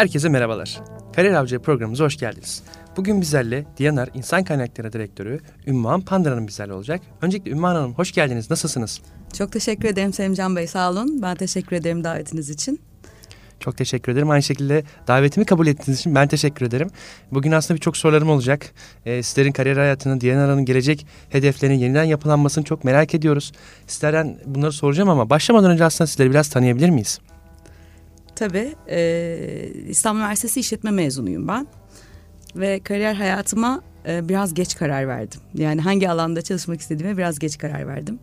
Herkese merhabalar. Kariyer Avcı programımıza hoş geldiniz. Bugün bizlerle Diyanar İnsan Kaynakları Direktörü Ümmühan Pandır Hanım bizlerle olacak. Öncelikle Ümmühan Hanım hoş geldiniz. Nasılsınız? Çok teşekkür ederim Semcan Bey. Sağ olun. Ben teşekkür ederim davetiniz için. Çok teşekkür ederim. Aynı şekilde davetimi kabul ettiğiniz için ben teşekkür ederim. Bugün aslında birçok sorularım olacak. Ee, sizlerin kariyer hayatını, Diyanar'ın gelecek hedeflerinin yeniden yapılanmasını çok merak ediyoruz. Sizlerden bunları soracağım ama başlamadan önce aslında sizleri biraz tanıyabilir miyiz? Tabii. E, İstanbul Üniversitesi İşletme mezunuyum ben. Ve kariyer hayatıma e, biraz geç karar verdim. Yani hangi alanda çalışmak istediğime biraz geç karar verdim.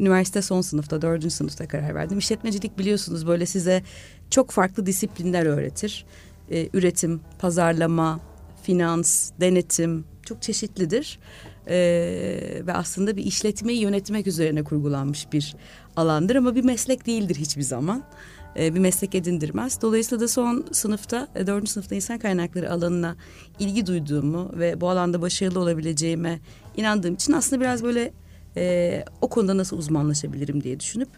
Üniversite son sınıfta, dördüncü sınıfta karar verdim. İşletmecilik biliyorsunuz böyle size çok farklı disiplinler öğretir. E, üretim, pazarlama, finans, denetim çok çeşitlidir. E, ve aslında bir işletmeyi yönetmek üzerine kurgulanmış bir alandır ama bir meslek değildir hiçbir zaman. E, bir meslek edindirmez. Dolayısıyla da son sınıfta, e, dördüncü sınıfta insan kaynakları alanına ilgi duyduğumu ve bu alanda başarılı olabileceğime inandığım için aslında biraz böyle e, o konuda nasıl uzmanlaşabilirim diye düşünüp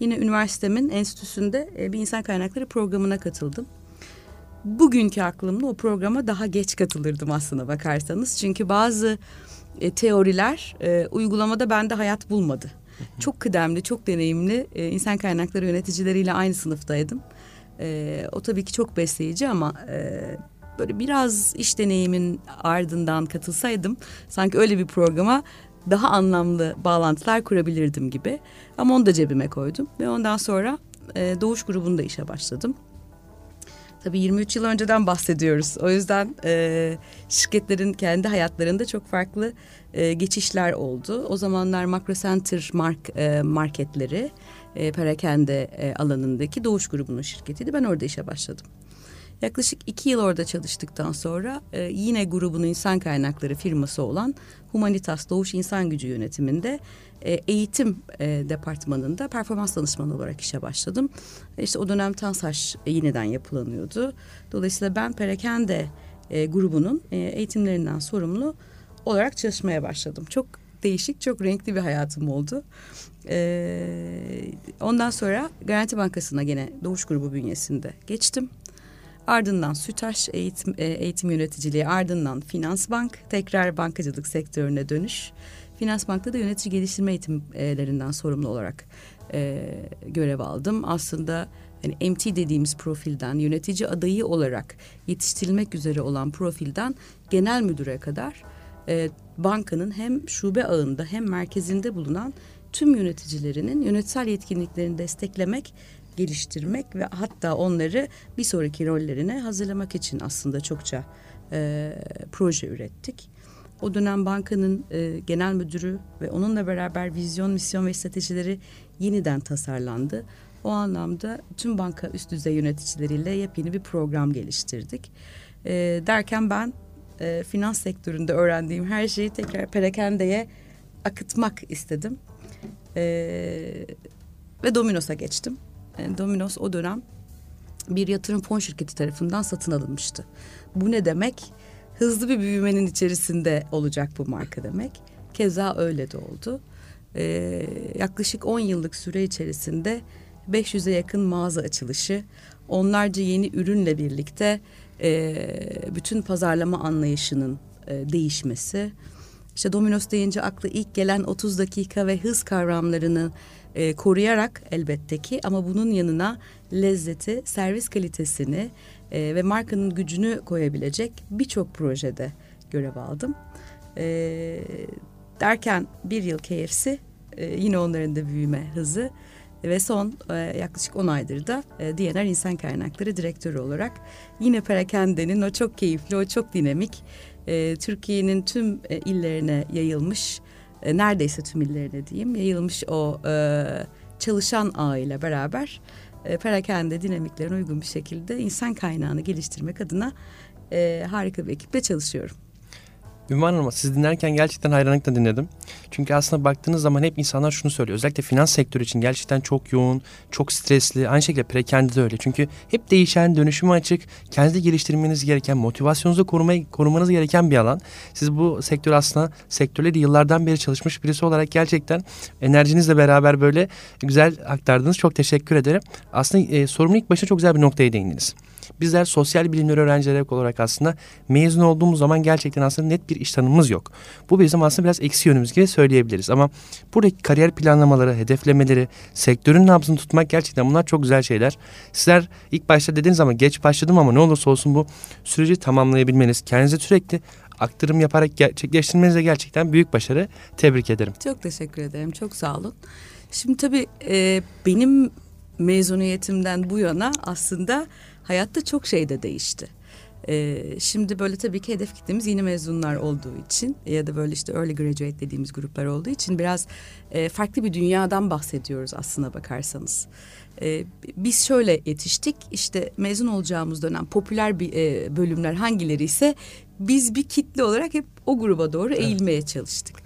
yine üniversitemin enstitüsünde e, bir insan kaynakları programına katıldım. Bugünkü aklımda o programa daha geç katılırdım aslına bakarsanız. Çünkü bazı e, teoriler e, uygulamada bende hayat bulmadı. Çok kıdemli, çok deneyimli e, insan kaynakları yöneticileriyle aynı sınıftaydım. E, o tabii ki çok besleyici ama e, böyle biraz iş deneyimin ardından katılsaydım sanki öyle bir programa daha anlamlı bağlantılar kurabilirdim gibi. Ama onu da cebime koydum ve ondan sonra e, Doğuş grubunda işe başladım. Tabii 23 yıl önceden bahsediyoruz. O yüzden e, şirketlerin kendi hayatlarında çok farklı e, geçişler oldu. O zamanlar Makro Center mark, e, marketleri e, perakende e, alanındaki Doğuş grubunun şirketiydi. Ben orada işe başladım. Yaklaşık iki yıl orada çalıştıktan sonra e, yine grubun insan kaynakları firması olan Humanitas Doğuş İnsan Gücü Yönetiminde e, eğitim e, departmanında performans danışmanı olarak işe başladım. E, işte o dönem TANSAŞ e, yeniden yapılanıyordu. Dolayısıyla ben Perakende e, grubunun eğitimlerinden sorumlu olarak çalışmaya başladım. Çok değişik, çok renkli bir hayatım oldu. Ondan sonra Garanti Bankası'na gene Doğuş Grubu bünyesinde geçtim. Ardından Sütaş eğitim, eğitim yöneticiliği, ardından Finans Bank, tekrar bankacılık sektörüne dönüş. Finans Bank'ta da yönetici geliştirme eğitimlerinden sorumlu olarak e, görev aldım. Aslında hani MT dediğimiz profilden, yönetici adayı olarak yetiştirilmek üzere olan profilden genel müdüre kadar e, bankanın hem şube ağında hem merkezinde bulunan tüm yöneticilerinin yönetsel yetkinliklerini desteklemek geliştirmek ve hatta onları bir sonraki rollerine hazırlamak için aslında çokça e, proje ürettik. O dönem bankanın e, genel müdürü ve onunla beraber vizyon, misyon ve stratejileri yeniden tasarlandı. O anlamda tüm banka üst düzey yöneticileriyle yepyeni bir program geliştirdik. E, derken ben e, finans sektöründe öğrendiğim her şeyi tekrar perakendeye akıtmak istedim. E, ve Domino's'a geçtim. E, Domino's o dönem bir yatırım fon şirketi tarafından satın alınmıştı. Bu ne demek? Hızlı bir büyümenin içerisinde olacak bu marka demek. Keza öyle de oldu. Ee, yaklaşık 10 yıllık süre içerisinde 500'e yakın mağaza açılışı, onlarca yeni ürünle birlikte e, bütün pazarlama anlayışının e, değişmesi. İşte Domino's deyince akla ilk gelen 30 dakika ve hız kavramlarını e, koruyarak elbette ki ama bunun yanına lezzeti, servis kalitesini e, ve markanın gücünü koyabilecek birçok projede görev aldım. E, derken bir yıl KFC, e, yine onların da büyüme hızı ve son e, yaklaşık 10 aydır da e, DNR İnsan Kaynakları Direktörü olarak yine Perakende'nin o çok keyifli, o çok dinamik, e, Türkiye'nin tüm e, illerine yayılmış e, neredeyse tüm illerine diyeyim yayılmış o e, çalışan ağıyla beraber e, perakende dinamiklerine uygun bir şekilde insan kaynağını geliştirmek adına e, harika bir ekiple çalışıyorum. Ünvan Hanım siz dinlerken gerçekten hayranlıkla dinledim. Çünkü aslında baktığınız zaman hep insanlar şunu söylüyor. Özellikle finans sektörü için gerçekten çok yoğun, çok stresli. Aynı şekilde perakende de öyle. Çünkü hep değişen, dönüşüme açık, kendi geliştirmeniz gereken, motivasyonunuzu korumayı, korumanız gereken bir alan. Siz bu sektör aslında sektörleri yıllardan beri çalışmış birisi olarak gerçekten enerjinizle beraber böyle güzel aktardınız. Çok teşekkür ederim. Aslında e, sorumun ilk başta çok güzel bir noktaya değindiniz. Bizler sosyal bilimler öğrencileri olarak aslında mezun olduğumuz zaman gerçekten aslında net bir iş tanımımız yok. Bu bizim aslında biraz eksi yönümüz gibi söyleyebiliriz. Ama buradaki kariyer planlamaları, hedeflemeleri, sektörün nabzını tutmak gerçekten bunlar çok güzel şeyler. Sizler ilk başta dediğiniz zaman geç başladım ama ne olursa olsun bu süreci tamamlayabilmeniz, kendinize sürekli aktarım yaparak gerçekleştirmenize gerçekten büyük başarı. Tebrik ederim. Çok teşekkür ederim. Çok sağ olun. Şimdi tabii e, benim mezuniyetimden bu yana aslında hayatta çok şey de değişti. Ee, şimdi böyle tabii ki hedef kitlemiz yeni mezunlar olduğu için ya da böyle işte early graduate dediğimiz gruplar olduğu için biraz e, farklı bir dünyadan bahsediyoruz aslına bakarsanız. Ee, biz şöyle yetiştik işte mezun olacağımız dönem popüler bir e, bölümler hangileri ise biz bir kitle olarak hep o gruba doğru evet. eğilmeye çalıştık.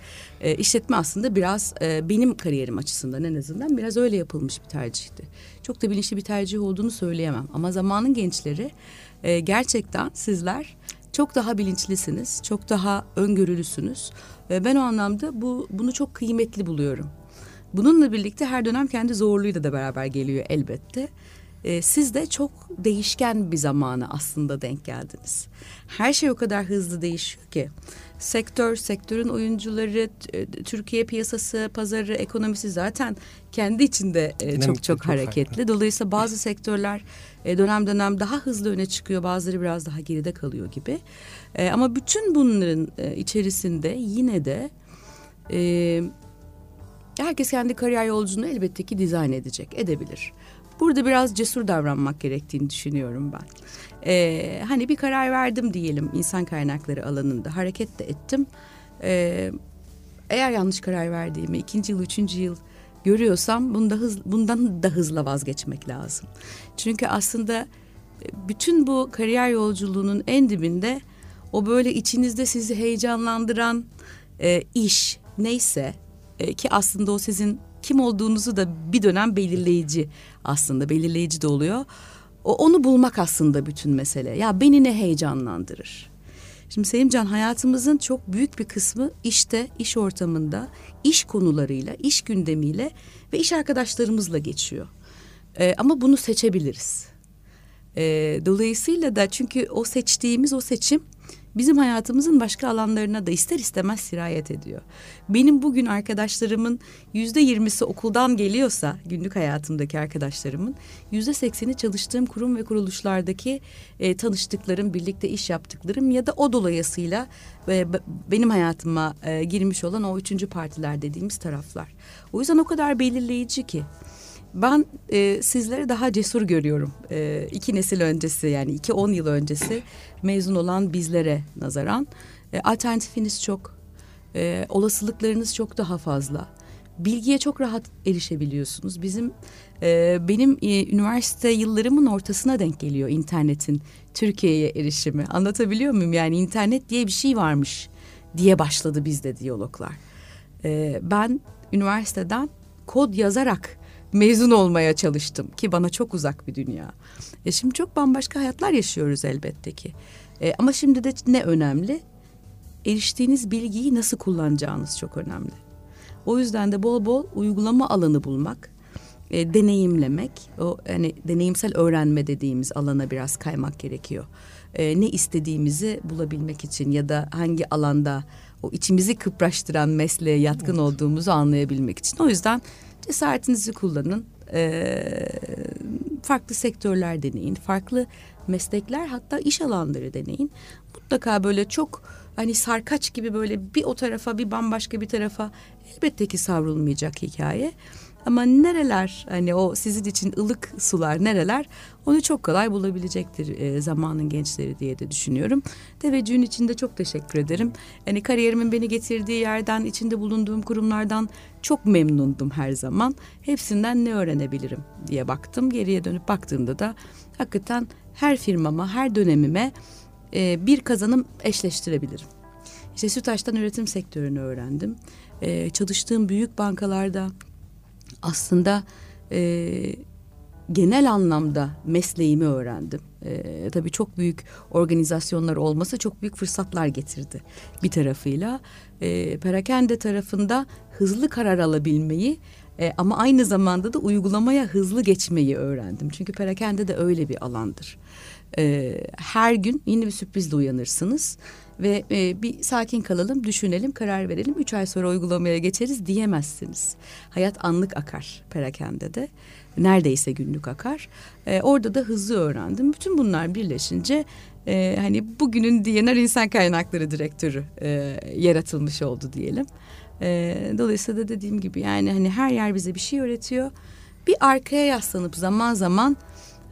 E, işletme aslında biraz e, benim kariyerim açısından en azından biraz öyle yapılmış bir tercihti. Çok da bilinçli bir tercih olduğunu söyleyemem ama zamanın gençleri e, gerçekten sizler çok daha bilinçlisiniz, çok daha öngörülüsünüz. E, ben o anlamda bu bunu çok kıymetli buluyorum. Bununla birlikte her dönem kendi zorluğuyla da beraber geliyor elbette. E, siz de çok değişken bir zamana aslında denk geldiniz. Her şey o kadar hızlı değişiyor ki sektör, sektörün oyuncuları, e, Türkiye piyasası, pazarı, ekonomisi zaten kendi içinde e, çok çok, hareketli. Dolayısıyla bazı sektörler e, dönem dönem daha hızlı öne çıkıyor, bazıları biraz daha geride kalıyor gibi. E, ama bütün bunların e, içerisinde yine de e, herkes kendi kariyer yolculuğunu elbette ki dizayn edecek, edebilir. Burada biraz cesur davranmak gerektiğini düşünüyorum ben. Ee, hani bir karar verdim diyelim insan kaynakları alanında hareket de ettim. Ee, eğer yanlış karar verdiğimi ikinci yıl, üçüncü yıl görüyorsam bunda hız, bundan da hızla vazgeçmek lazım. Çünkü aslında e, bütün bu kariyer yolculuğunun en dibinde o böyle içinizde sizi heyecanlandıran e, iş neyse e, ki aslında o sizin kim olduğunuzu da bir dönem belirleyici aslında belirleyici de oluyor. O, onu bulmak aslında bütün mesele. Ya beni ne heyecanlandırır? Şimdi Selimcan hayatımızın çok büyük bir kısmı işte, iş ortamında, iş konularıyla, iş gündemiyle ve iş arkadaşlarımızla geçiyor. Ee, ama bunu seçebiliriz. Ee, dolayısıyla da çünkü o seçtiğimiz o seçim bizim hayatımızın başka alanlarına da ister istemez sirayet ediyor. Benim bugün arkadaşlarımın yüzde yirmisi okuldan geliyorsa günlük hayatımdaki arkadaşlarımın yüzde sekseni çalıştığım kurum ve kuruluşlardaki e, tanıştıklarım, birlikte iş yaptıklarım ya da o dolayısıyla e, benim hayatıma e, girmiş olan o üçüncü partiler dediğimiz taraflar. O yüzden o kadar belirleyici ki. Ben e, sizleri daha cesur görüyorum. E, iki nesil öncesi yani iki on yıl öncesi mezun olan bizlere nazaran. E, alternatifiniz çok, e, olasılıklarınız çok daha fazla. Bilgiye çok rahat erişebiliyorsunuz. Bizim e, benim e, üniversite yıllarımın ortasına denk geliyor internetin Türkiye'ye erişimi. Anlatabiliyor muyum? Yani internet diye bir şey varmış diye başladı bizde diyaloglar. E, ben üniversiteden kod yazarak mezun olmaya çalıştım ki bana çok uzak bir dünya. E şimdi çok bambaşka hayatlar yaşıyoruz elbette ki. E, ama şimdi de ne önemli? Eriştiğiniz bilgiyi nasıl kullanacağınız çok önemli. O yüzden de bol bol uygulama alanı bulmak, e, deneyimlemek, o hani deneyimsel öğrenme dediğimiz alana biraz kaymak gerekiyor. E, ne istediğimizi bulabilmek için ya da hangi alanda o içimizi kıpraştıran mesleğe yatkın evet. olduğumuzu anlayabilmek için. O yüzden Cesaretinizi kullanın. Ee, farklı sektörler deneyin. Farklı meslekler hatta iş alanları deneyin. Mutlaka böyle çok hani sarkaç gibi böyle bir o tarafa bir bambaşka bir tarafa elbette ki savrulmayacak hikaye. Ama nereler hani o sizin için ılık sular nereler onu çok kolay bulabilecektir e, zamanın gençleri diye de düşünüyorum. Teveccühün için de çok teşekkür ederim. Hani kariyerimin beni getirdiği yerden, içinde bulunduğum kurumlardan çok memnundum her zaman. Hepsinden ne öğrenebilirim diye baktım. Geriye dönüp baktığımda da hakikaten her firmama, her dönemime e, bir kazanım eşleştirebilirim. İşte Sütaş'tan üretim sektörünü öğrendim. E, çalıştığım büyük bankalarda aslında e, genel anlamda mesleğimi öğrendim. E, tabii çok büyük organizasyonlar olması çok büyük fırsatlar getirdi bir tarafıyla. E, perakende tarafında hızlı karar alabilmeyi E, ama aynı zamanda da uygulamaya hızlı geçmeyi öğrendim. Çünkü perakende de öyle bir alandır. E, her gün yeni bir sürprizle uyanırsınız ve e, bir sakin kalalım, düşünelim, karar verelim. Üç ay sonra uygulamaya geçeriz diyemezsiniz. Hayat anlık akar perakende de. Neredeyse günlük akar. E, orada da hızlı öğrendim. Bütün bunlar birleşince e, hani bugünün DNR insan kaynakları direktörü e, yaratılmış oldu diyelim. E, dolayısıyla da dediğim gibi yani hani her yer bize bir şey öğretiyor. Bir arkaya yaslanıp zaman zaman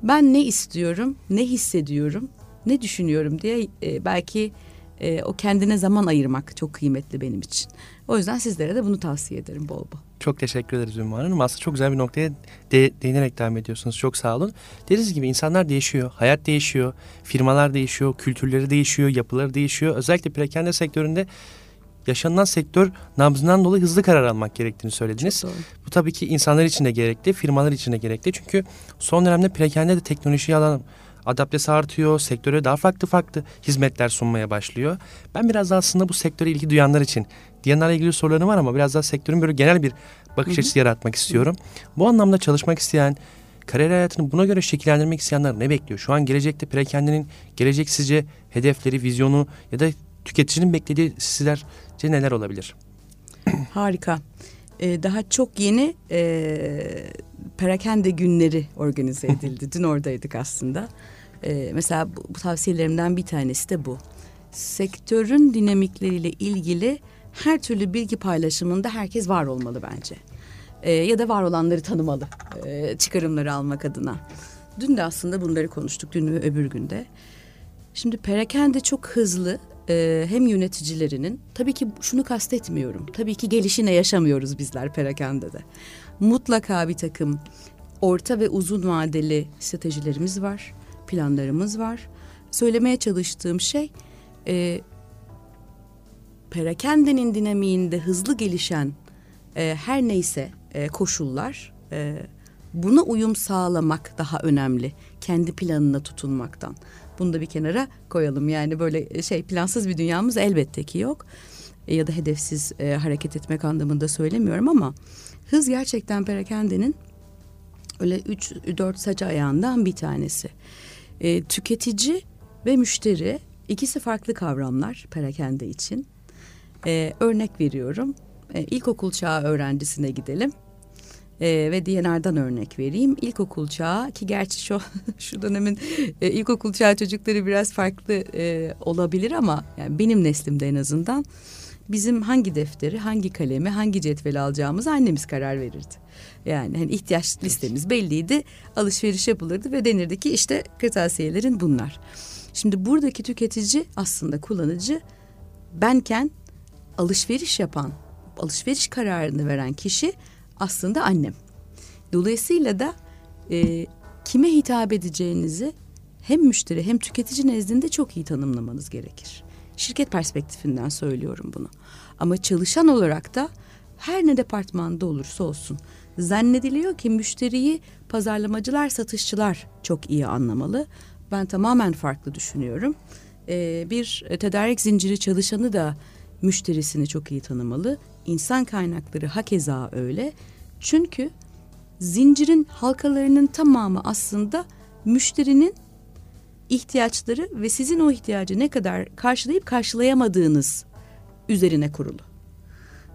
ben ne istiyorum, ne hissediyorum, ne düşünüyorum diye e, belki e, o kendine zaman ayırmak çok kıymetli benim için. O yüzden sizlere de bunu tavsiye ederim bol bol. Çok teşekkür ederiz Ümmü Hanım. Aslında çok güzel bir noktaya de, değinerek devam ediyorsunuz. Çok sağ olun. Dediğiniz gibi insanlar değişiyor, hayat değişiyor, firmalar değişiyor, kültürleri değişiyor, yapıları değişiyor. Özellikle perakende sektöründe yaşanılan sektör nabzından dolayı hızlı karar almak gerektiğini söylediniz. Bu tabii ki insanlar için de gerekli, firmalar için de gerekli. Çünkü son dönemde perakende de teknolojiye alan adaptesi artıyor, sektöre daha farklı farklı hizmetler sunmaya başlıyor. Ben biraz da aslında bu sektöre ilgi duyanlar için Diyanar'la ilgili sorularım var ama biraz daha sektörün böyle genel bir bakış açısı yaratmak istiyorum. Bu anlamda çalışmak isteyen, kariyer hayatını buna göre şekillendirmek isteyenler ne bekliyor? Şu an gelecekte perakendinin gelecek sizce hedefleri, vizyonu ya da tüketicinin beklediği sizlerce neler olabilir? Harika. Ee, daha çok yeni e, perakende günleri organize edildi. Dün oradaydık aslında. Ee, mesela bu, bu tavsiyelerimden bir tanesi de bu. Sektörün dinamikleriyle ilgili her türlü bilgi paylaşımında herkes var olmalı bence. Ee, ya da var olanları tanımalı. Ee, çıkarımları almak adına. Dün de aslında bunları konuştuk. Dün ve öbür günde. Şimdi perakende çok hızlı e, hem yöneticilerinin tabii ki şunu kastetmiyorum. Tabii ki gelişine yaşamıyoruz bizler perakende de. Mutlaka bir takım orta ve uzun vadeli stratejilerimiz var, planlarımız var. Söylemeye çalıştığım şey e, perakendenin dinamiğinde hızlı gelişen e, her neyse e, koşullar e, buna uyum sağlamak daha önemli kendi planına tutunmaktan. Bunu da bir kenara koyalım yani böyle şey plansız bir dünyamız elbette ki yok e, ya da hedefsiz e, hareket etmek anlamında söylemiyorum ama hız gerçekten perakendenin öyle üç dört saç ayağından bir tanesi. E, tüketici ve müşteri ikisi farklı kavramlar perakende için. E, örnek veriyorum. E, ilkokul çağı öğrencisine gidelim. E, ve DNR'dan örnek vereyim. İlkokul çağı ki gerçi şu şu dönemin e, ilkokul çağı çocukları biraz farklı e, olabilir ama yani benim neslimde en azından bizim hangi defteri, hangi kalemi, hangi cetveli alacağımız annemiz karar verirdi. Yani hani ihtiyaç listemiz belliydi. Alışveriş yapılırdı ve denirdi ki işte kırtasiyelerin bunlar. Şimdi buradaki tüketici aslında kullanıcı benken alışveriş yapan, alışveriş kararını veren kişi aslında annem. Dolayısıyla da e, kime hitap edeceğinizi hem müşteri hem tüketici nezdinde çok iyi tanımlamanız gerekir. Şirket perspektifinden söylüyorum bunu. Ama çalışan olarak da her ne departmanda olursa olsun zannediliyor ki müşteriyi pazarlamacılar, satışçılar çok iyi anlamalı. Ben tamamen farklı düşünüyorum. Ee, bir tedarik zinciri çalışanı da müşterisini çok iyi tanımalı. İnsan kaynakları hakeza öyle. Çünkü zincirin halkalarının tamamı aslında müşterinin ihtiyaçları ve sizin o ihtiyacı ne kadar karşılayıp karşılayamadığınız üzerine kurulu.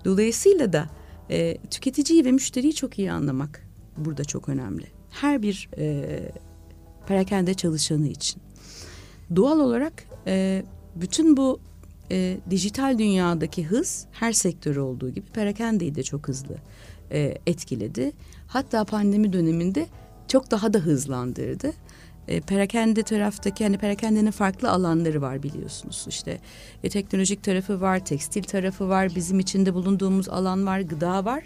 Dolayısıyla da e, tüketiciyi ve müşteriyi çok iyi anlamak burada çok önemli. Her bir e, perakende çalışanı için. Doğal olarak e, bütün bu e, dijital dünyadaki hız her sektörü olduğu gibi perakendeyi de çok hızlı e, etkiledi. Hatta pandemi döneminde çok daha da hızlandırdı. E, perakende taraftaki hani perakendenin farklı alanları var biliyorsunuz. İşte e, teknolojik tarafı var, tekstil tarafı var, bizim içinde bulunduğumuz alan var, gıda var.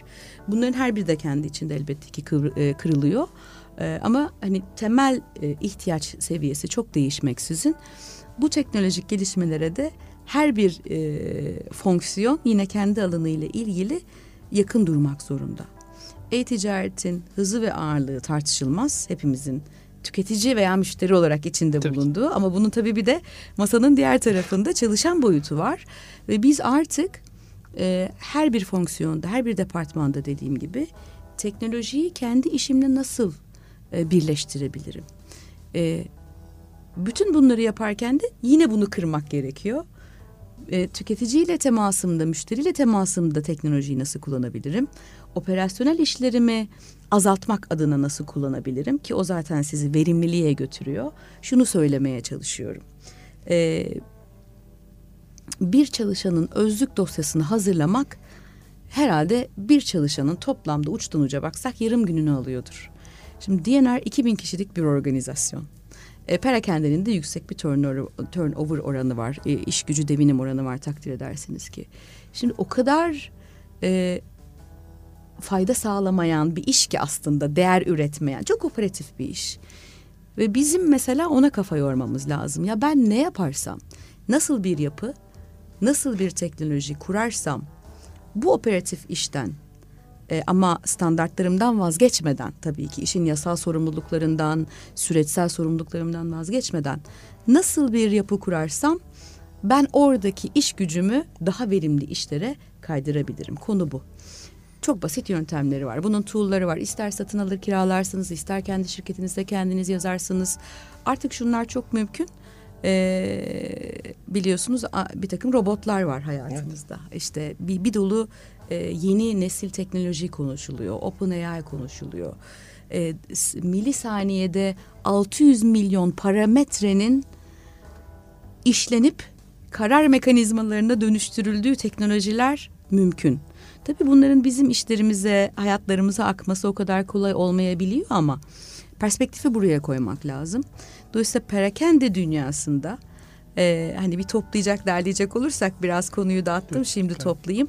Bunların her biri de kendi içinde elbette ki kır, e, kırılıyor. E, ama hani temel e, ihtiyaç seviyesi çok değişmeksizin bu teknolojik gelişmelere de her bir e, fonksiyon yine kendi alanı ile ilgili yakın durmak zorunda. E-ticaretin hızı ve ağırlığı tartışılmaz. Hepimizin tüketici veya müşteri olarak içinde tabii bulunduğu ki. ama bunun tabii bir de masanın diğer tarafında çalışan boyutu var ve biz artık e, her bir fonksiyonda her bir departmanda dediğim gibi teknolojiyi kendi işimle nasıl e, birleştirebilirim? E, bütün bunları yaparken de yine bunu kırmak gerekiyor. E, tüketiciyle temasımda, müşteriyle temasımda teknolojiyi nasıl kullanabilirim? Operasyonel işlerimi azaltmak adına nasıl kullanabilirim ki o zaten sizi verimliliğe götürüyor. Şunu söylemeye çalışıyorum. E, bir çalışanın özlük dosyasını hazırlamak herhalde bir çalışanın toplamda uçtan uca baksak yarım gününü alıyordur. Şimdi DNR 2000 kişilik bir organizasyon. E, perakendenin de yüksek bir turnover, turnover oranı var. E, iş gücü devinim oranı var takdir edersiniz ki. Şimdi o kadar e, fayda sağlamayan bir iş ki aslında değer üretmeyen çok operatif bir iş. Ve bizim mesela ona kafa yormamız lazım. Ya ben ne yaparsam, nasıl bir yapı, nasıl bir teknoloji kurarsam bu operatif işten e, ama standartlarımdan vazgeçmeden tabii ki işin yasal sorumluluklarından, süreçsel sorumluluklarımdan vazgeçmeden nasıl bir yapı kurarsam ben oradaki iş gücümü daha verimli işlere kaydırabilirim. Konu bu. Çok basit yöntemleri var. Bunun tool'ları var. İster satın alır kiralarsınız, ister kendi şirketinizde kendiniz yazarsınız. Artık şunlar çok mümkün. Ee, biliyorsunuz bir takım robotlar var hayatımızda. Evet. İşte bir, bir dolu e, yeni nesil teknoloji konuşuluyor. OpenAI konuşuluyor. E, milisaniyede 600 milyon parametrenin işlenip karar mekanizmalarına dönüştürüldüğü teknolojiler mümkün. Tabii bunların bizim işlerimize, hayatlarımıza akması o kadar kolay olmayabiliyor ama perspektifi buraya koymak lazım. Dolayısıyla perakende dünyasında e, hani bir toplayacak derleyecek olursak biraz konuyu dağıttım şimdi toplayayım.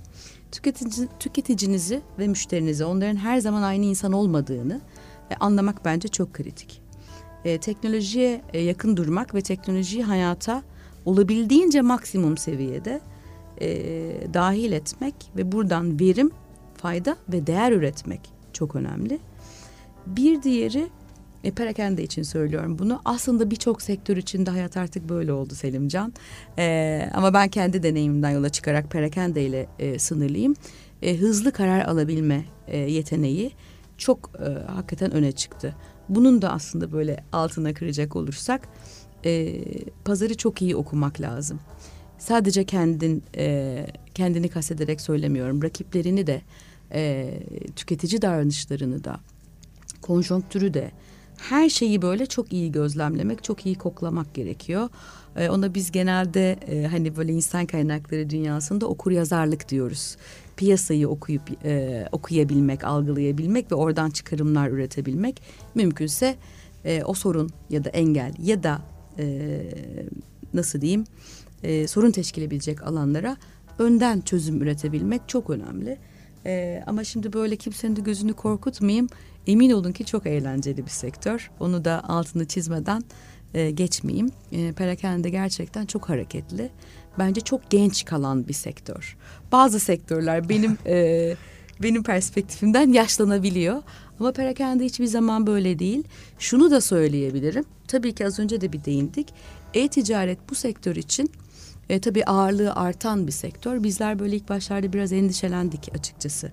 Tüketici, tüketicinizi ve müşterinizi onların her zaman aynı insan olmadığını e, anlamak bence çok kritik. E, teknolojiye e, yakın durmak ve teknolojiyi hayata olabildiğince maksimum seviyede e, dahil etmek ve buradan verim, fayda ve değer üretmek çok önemli. Bir diğeri e, perakende için söylüyorum bunu. Aslında birçok sektör içinde hayat artık böyle oldu Selimcan. E, ama ben kendi deneyimimden yola çıkarak perakende ile e, sınırlıyım. E, hızlı karar alabilme e, yeteneği çok e, hakikaten öne çıktı. Bunun da aslında böyle altına kıracak olursak e, pazarı çok iyi okumak lazım. Sadece kendin e, kendini kastederek söylemiyorum. Rakiplerini de e, tüketici davranışlarını da konjonktürü de her şeyi böyle çok iyi gözlemlemek, çok iyi koklamak gerekiyor. Ee, ona biz genelde e, hani böyle insan kaynakları dünyasında okur yazarlık diyoruz. Piyasayı okuyup e, okuyabilmek, algılayabilmek ve oradan çıkarımlar üretebilmek mümkünse e, o sorun ya da engel ya da e, nasıl diyeyim e, sorun teşkil edebilecek alanlara önden çözüm üretebilmek çok önemli. E, ama şimdi böyle kimsenin de gözünü korkutmayayım. Emin olun ki çok eğlenceli bir sektör. Onu da altını çizmeden e, geçmeyeyim. E, perakende gerçekten çok hareketli. Bence çok genç kalan bir sektör. Bazı sektörler benim e, benim perspektifimden yaşlanabiliyor. Ama perakende hiçbir zaman böyle değil. Şunu da söyleyebilirim. Tabii ki az önce de bir değindik. E-ticaret bu sektör için e, tabii ağırlığı artan bir sektör. Bizler böyle ilk başlarda biraz endişelendik açıkçası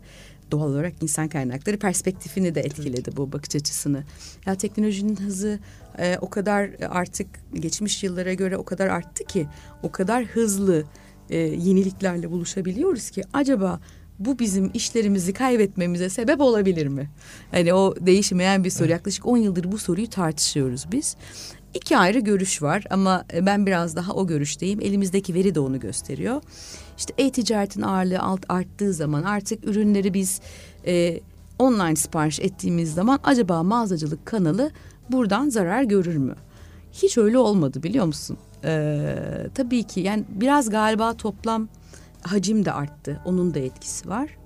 doğal olarak insan kaynakları perspektifini de etkiledi bu bakış açısını. Ya teknolojinin hızı e, o kadar artık geçmiş yıllara göre o kadar arttı ki o kadar hızlı e, yeniliklerle buluşabiliyoruz ki acaba bu bizim işlerimizi kaybetmemize sebep olabilir mi? Hani o değişmeyen bir soru. Evet. Yaklaşık 10 yıldır bu soruyu tartışıyoruz biz. İki ayrı görüş var ama ben biraz daha o görüşteyim. Elimizdeki veri de onu gösteriyor. İşte e-ticaretin ağırlığı alt arttığı zaman artık ürünleri biz e, online sipariş ettiğimiz zaman acaba mağazacılık kanalı buradan zarar görür mü? Hiç öyle olmadı biliyor musun? Ee, tabii ki yani biraz galiba toplam hacim de arttı. Onun da etkisi var.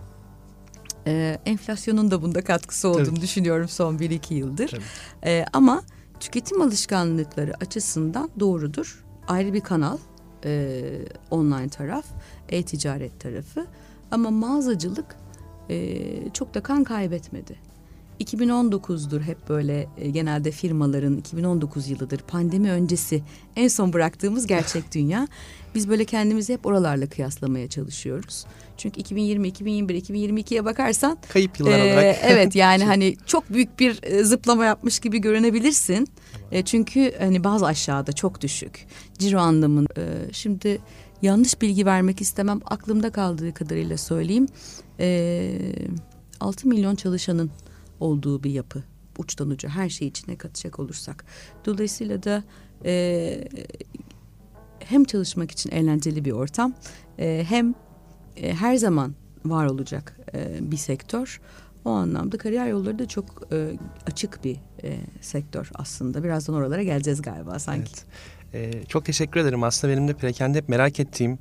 Ee, enflasyonun da bunda katkısı olduğunu Tabii. düşünüyorum son bir iki yıldır. Ee, ama tüketim alışkanlıkları açısından doğrudur. Ayrı bir kanal e, online taraf, e-ticaret tarafı. Ama mağazacılık e, çok da kan kaybetmedi. 2019'dur hep böyle e, genelde firmaların 2019 yılıdır pandemi öncesi en son bıraktığımız gerçek dünya. Biz böyle kendimizi hep oralarla kıyaslamaya çalışıyoruz. Çünkü 2020, 2021, 2022'ye bakarsan kayıp yıllar e, olarak. evet yani hani çok büyük bir e, zıplama yapmış gibi görünebilirsin. E, çünkü hani bazı aşağıda çok düşük. Ciro anlamında. E, şimdi yanlış bilgi vermek istemem. Aklımda kaldığı kadarıyla söyleyeyim. E, 6 milyon çalışanın olduğu bir yapı. Uçtan uca her şey içine katacak olursak. Dolayısıyla da e, hem çalışmak için eğlenceli bir ortam e, hem e, her zaman var olacak e, bir sektör. O anlamda kariyer yolları da çok e, açık bir e, sektör aslında. Birazdan oralara geleceğiz galiba sanki. Evet. E, çok teşekkür ederim. Aslında benim de perakende hep merak ettiğim,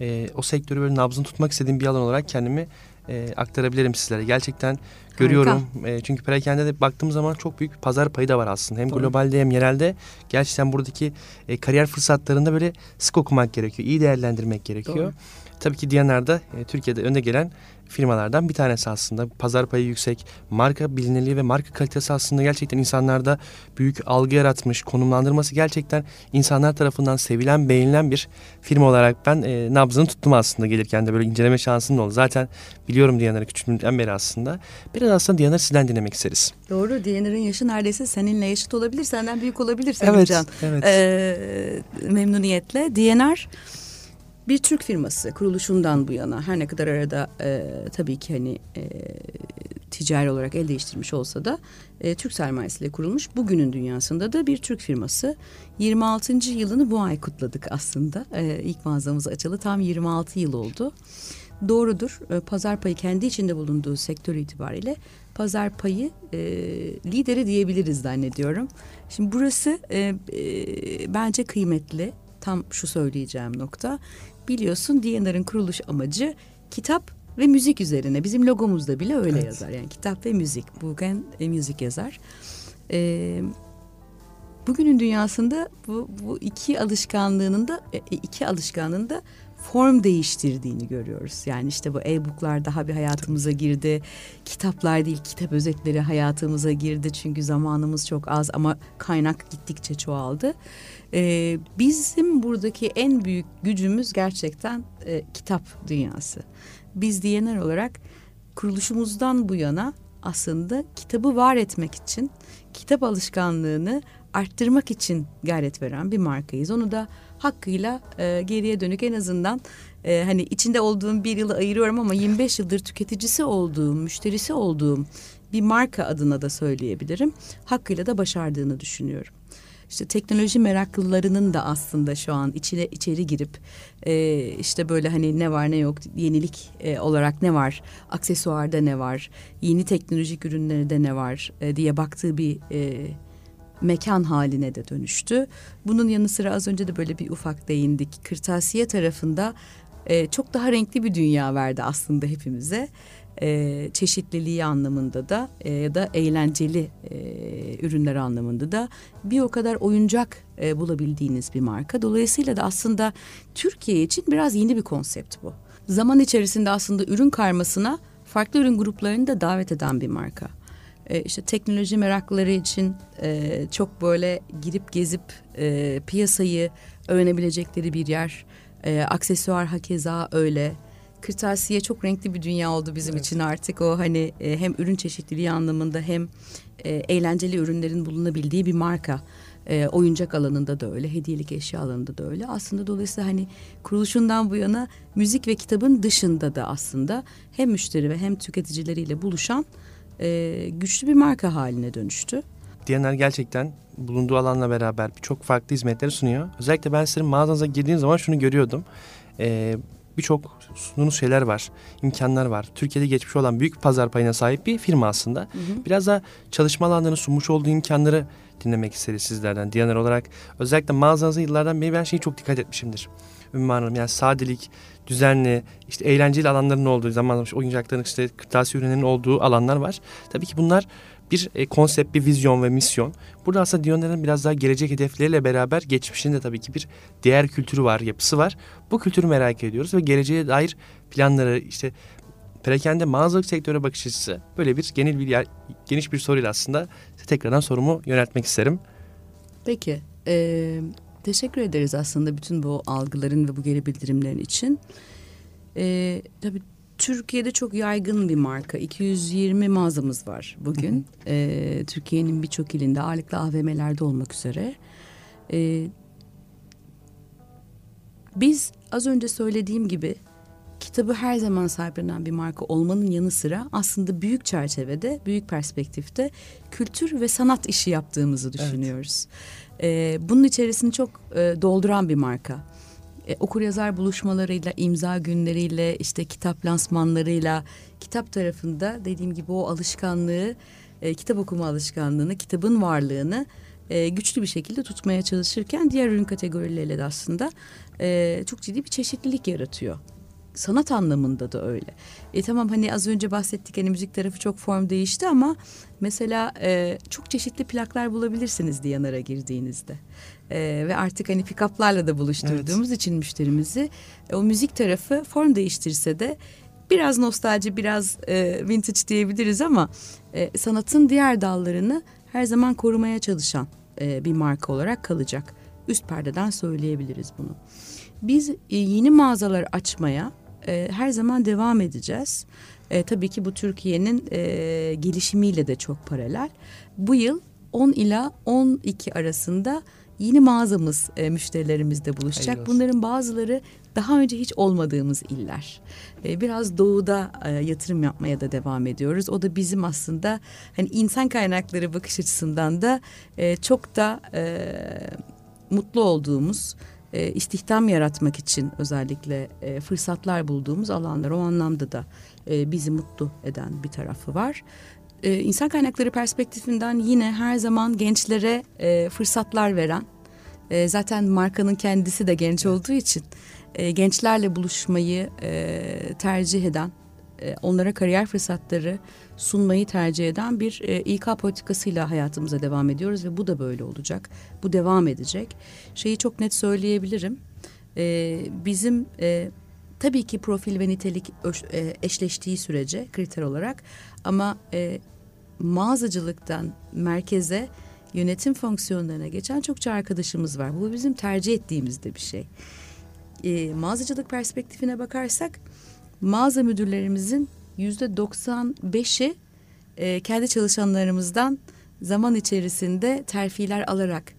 e, o sektörü böyle nabzını tutmak istediğim bir alan olarak kendimi e, aktarabilirim sizlere. Gerçekten görüyorum. E, çünkü perakende de baktığım zaman çok büyük bir pazar payı da var aslında. Hem Doğru. globalde hem yerelde. Gerçekten buradaki e, kariyer fırsatlarında böyle sık okumak gerekiyor. iyi değerlendirmek gerekiyor. Doğru. Tabii ki Diyanar'da e, Türkiye'de önde gelen firmalardan bir tanesi aslında. Pazar payı yüksek, marka bilinirliği ve marka kalitesi aslında gerçekten insanlarda büyük algı yaratmış. Konumlandırması gerçekten insanlar tarafından sevilen, beğenilen bir firma olarak ben e, nabzını tuttum aslında gelirken de böyle inceleme şansım da oldu. Zaten biliyorum Diyanar'ı küçüklüğümden beri aslında. Biraz aslında Diyanar'ı sizden dinlemek isteriz. Doğru. Diyanar'ın yaşı neredeyse seninle yaşıt olabilir, senden büyük olabilir Selim evet. Evet. Ee, memnuniyetle. Diyanar bir Türk firması kuruluşundan bu yana her ne kadar arada e, tabii ki hani e, ticari olarak el değiştirmiş olsa da e, Türk sermayesiyle kurulmuş bugünün dünyasında da bir Türk firması. 26. yılını bu ay kutladık aslında. E, ilk mağazamız açılı tam 26 yıl oldu. Doğrudur. E, pazar payı kendi içinde bulunduğu sektör itibariyle pazar payı e, lideri diyebiliriz zannediyorum. Şimdi burası e, e, bence kıymetli. Tam şu söyleyeceğim nokta biliyorsun DNR'ın kuruluş amacı kitap ve müzik üzerine. Bizim logomuzda bile öyle evet. yazar. Yani kitap ve müzik. Bugün e, müzik yazar. Ee, bugünün dünyasında bu, bu iki alışkanlığının da e, iki alışkanlığın da form değiştirdiğini görüyoruz. Yani işte bu e-booklar daha bir hayatımıza girdi. Kitaplar değil, kitap özetleri hayatımıza girdi. Çünkü zamanımız çok az ama kaynak gittikçe çoğaldı. Ee, bizim buradaki en büyük gücümüz gerçekten e, kitap dünyası. Biz diyener olarak kuruluşumuzdan bu yana aslında kitabı var etmek için, kitap alışkanlığını arttırmak için gayret veren bir markayız. Onu da hakkıyla e, geriye dönük en azından e, hani içinde olduğum bir yılı ayırıyorum ama 25 yıldır tüketicisi olduğum, müşterisi olduğum bir marka adına da söyleyebilirim. Hakkıyla da başardığını düşünüyorum işte teknoloji meraklılarının da aslında şu an içine içeri girip e, işte böyle hani ne var ne yok yenilik e, olarak ne var aksesuarda ne var yeni teknolojik ürünlerde ne var e, diye baktığı bir e, mekan haline de dönüştü. Bunun yanı sıra az önce de böyle bir ufak değindik. Kırtasiye tarafında e, çok daha renkli bir dünya verdi aslında hepimize e, çeşitliliği anlamında da e, ya da eğlenceli e, ürünler anlamında da bir o kadar oyuncak e, bulabildiğiniz bir marka. Dolayısıyla da aslında Türkiye için biraz yeni bir konsept bu. Zaman içerisinde aslında ürün karmasına farklı ürün gruplarını da davet eden bir marka. E, işte teknoloji meraklıları için e, çok böyle girip gezip e, piyasayı öğrenebilecekleri bir yer. E, aksesuar hakeza öyle. Kırtasiye çok renkli bir dünya oldu bizim evet. için artık o hani e, hem ürün çeşitliliği anlamında hem e, eğlenceli ürünlerin bulunabildiği bir marka. E, oyuncak alanında da öyle, hediyelik eşya alanında da öyle. Aslında dolayısıyla hani kuruluşundan bu yana müzik ve kitabın dışında da aslında hem müşteri ve hem tüketicileriyle buluşan e, güçlü bir marka haline dönüştü. Diyaner gerçekten bulunduğu alanla beraber birçok farklı hizmetleri sunuyor. Özellikle ben sizin mağazanıza girdiğim zaman şunu görüyordum. Ee, birçok sunduğunuz şeyler var, imkanlar var. Türkiye'de geçmiş olan büyük pazar payına sahip bir firma aslında. Hı hı. Biraz da çalışma alanlarını sunmuş olduğu imkanları dinlemek isteriz sizlerden. Diyaner olarak özellikle mağazanızın yıllardan beri ben şeyi çok dikkat etmişimdir. Ümmü yani sadelik, düzenli, işte eğlenceli alanların olduğu zaman oyuncakların işte kırtasiye ürünlerinin olduğu alanlar var. Tabii ki bunlar bir e, konsept, bir vizyon ve misyon. Burada aslında Diyoner'in biraz daha gelecek hedefleriyle beraber geçmişinde tabii ki bir değer kültürü var, yapısı var. Bu kültürü merak ediyoruz ve geleceğe dair planları işte perakende mağazalık sektöre bakış açısı böyle bir genel bir yer, geniş bir soruyla aslında tekrardan sorumu yöneltmek isterim. Peki. E, teşekkür ederiz aslında bütün bu algıların ve bu geri bildirimlerin için. E, tabii Türkiye'de çok yaygın bir marka. 220 mağazamız var bugün. e, Türkiye'nin birçok ilinde ağırlıklı AVM'lerde olmak üzere. E, biz az önce söylediğim gibi kitabı her zaman sahiplenen bir marka olmanın yanı sıra aslında büyük çerçevede, büyük perspektifte kültür ve sanat işi yaptığımızı düşünüyoruz. Ee, bunun içerisini çok e, dolduran bir marka. E, okur yazar buluşmalarıyla, imza günleriyle, işte kitap lansmanlarıyla, kitap tarafında dediğim gibi o alışkanlığı, e, kitap okuma alışkanlığını, kitabın varlığını e, güçlü bir şekilde tutmaya çalışırken diğer ürün kategorileriyle de aslında e, çok ciddi bir çeşitlilik yaratıyor sanat anlamında da öyle. E tamam hani az önce bahsettik hani müzik tarafı çok form değişti ama mesela e, çok çeşitli plaklar bulabilirsiniz Diyanar'a girdiğinizde. E, ve artık hani pick-up'larla da buluşturduğumuz evet. için müşterimizi e, o müzik tarafı form değiştirse de biraz nostalji biraz e, vintage diyebiliriz ama e, sanatın diğer dallarını her zaman korumaya çalışan e, bir marka olarak kalacak. Üst perdeden söyleyebiliriz bunu. Biz e, yeni mağazalar açmaya e, her zaman devam edeceğiz. E, tabii ki bu Türkiye'nin e, gelişimiyle de çok paralel. Bu yıl 10 ila 12 arasında yeni mağazamız e, müşterilerimizde buluşacak. Bunların bazıları daha önce hiç olmadığımız iller. E, biraz doğuda e, yatırım yapmaya da devam ediyoruz. O da bizim aslında hani insan kaynakları bakış açısından da e, çok da e, mutlu olduğumuz e, istihdam yaratmak için özellikle e, fırsatlar bulduğumuz alanlar o anlamda da e, bizi mutlu eden bir tarafı var. E, insan kaynakları perspektifinden yine her zaman gençlere e, fırsatlar veren e, zaten markanın kendisi de genç olduğu için e, gençlerle buluşmayı e, tercih eden e, onlara kariyer fırsatları sunmayı tercih eden bir e, İK politikasıyla hayatımıza devam ediyoruz ve bu da böyle olacak. Bu devam edecek. Şeyi çok net söyleyebilirim. E, bizim e, tabii ki profil ve nitelik e, eşleştiği sürece kriter olarak ama e, mağazacılıktan merkeze yönetim fonksiyonlarına geçen çokça arkadaşımız var. Bu bizim tercih ettiğimiz de bir şey. E, mağazacılık perspektifine bakarsak mağaza müdürlerimizin yüzde 95'i e, kendi çalışanlarımızdan zaman içerisinde terfiler alarak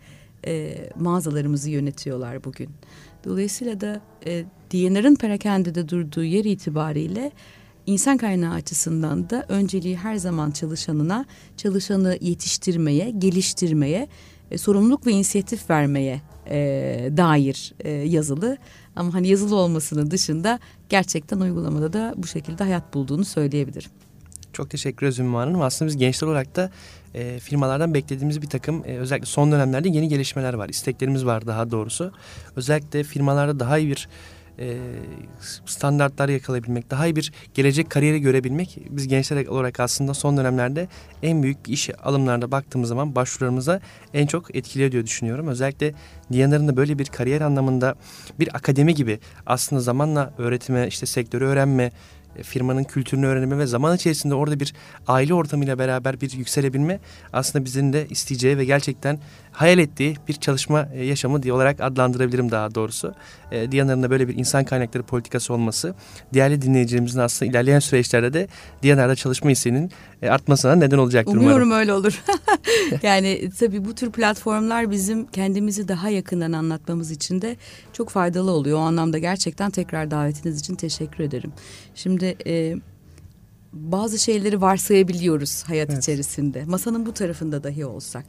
e, mağazalarımızı yönetiyorlar bugün. Dolayısıyla da e, DNR'ın perakendede durduğu yer itibariyle insan kaynağı açısından da önceliği her zaman çalışanına, çalışanı yetiştirmeye, geliştirmeye, e, sorumluluk ve inisiyatif vermeye e, dair e, yazılı. Ama hani yazılı olmasının dışında gerçekten uygulamada da bu şekilde hayat bulduğunu söyleyebilirim. Çok teşekkür ederiz Ümmü Hanım. Aslında biz gençler olarak da e, firmalardan beklediğimiz bir takım e, özellikle son dönemlerde yeni gelişmeler var. İsteklerimiz var daha doğrusu. Özellikle firmalarda daha iyi bir e, standartlar yakalayabilmek, daha iyi bir gelecek kariyeri görebilmek biz gençler olarak aslında son dönemlerde en büyük iş alımlarına baktığımız zaman başvurularımıza en çok etkiliyor diye düşünüyorum. Özellikle Diyanar'ın da böyle bir kariyer anlamında bir akademi gibi aslında zamanla öğretime, işte sektörü öğrenme, e, firmanın kültürünü öğrenme ve zaman içerisinde orada bir aile ortamıyla beraber bir yükselebilme aslında bizim de isteyeceği ve gerçekten hayal ettiği bir çalışma e, yaşamı diye olarak adlandırabilirim daha doğrusu. E, Diyanar'ın da böyle bir insan kaynakları politikası olması değerli dinleyicilerimizin aslında ilerleyen süreçlerde de Diyanar'da çalışma isteğinin e, artmasına neden olacaktır Umuyorum umarım. öyle olur. yani tabii bu tür platformlar bizim kendimizi daha yakından anlatmamız için de çok faydalı oluyor. O anlamda gerçekten tekrar davetiniz için teşekkür ederim. Şimdi e, bazı şeyleri varsayabiliyoruz hayat evet. içerisinde. Masanın bu tarafında dahi olsak.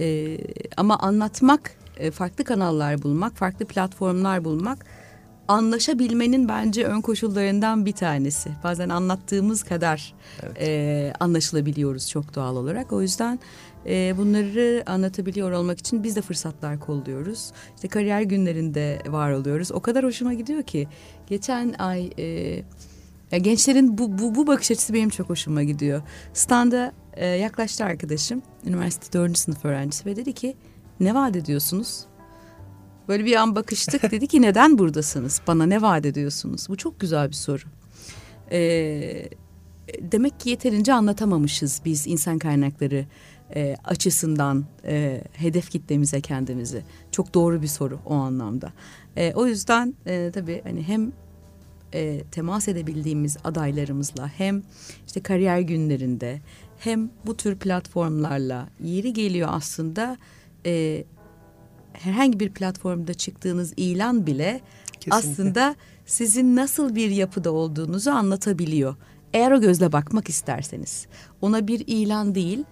E, ama anlatmak, e, farklı kanallar bulmak, farklı platformlar bulmak anlaşabilmenin bence ön koşullarından bir tanesi. Bazen anlattığımız kadar evet. e, anlaşılabiliyoruz çok doğal olarak. O yüzden e, bunları anlatabiliyor olmak için biz de fırsatlar kolluyoruz. İşte kariyer günlerinde var oluyoruz. O kadar hoşuma gidiyor ki geçen ay e, ya gençlerin bu, bu, bu bakış açısı benim çok hoşuma gidiyor. Standa e, yaklaştı arkadaşım. Üniversite dördüncü sınıf öğrencisi ve dedi ki ne vaat ediyorsunuz? Böyle bir an bakıştık dedi ki neden buradasınız? Bana ne vaat ediyorsunuz? Bu çok güzel bir soru. E, demek ki yeterince anlatamamışız biz insan kaynakları e, açısından e, hedef kitlemize kendimizi. Çok doğru bir soru o anlamda. E, o yüzden e, tabii hani hem e, temas edebildiğimiz adaylarımızla hem işte kariyer günlerinde hem bu tür platformlarla yeri geliyor aslında e, herhangi bir platformda çıktığınız ilan bile Kesinlikle. aslında sizin nasıl bir yapıda olduğunuzu anlatabiliyor. Eğer o gözle bakmak isterseniz ona bir ilan değil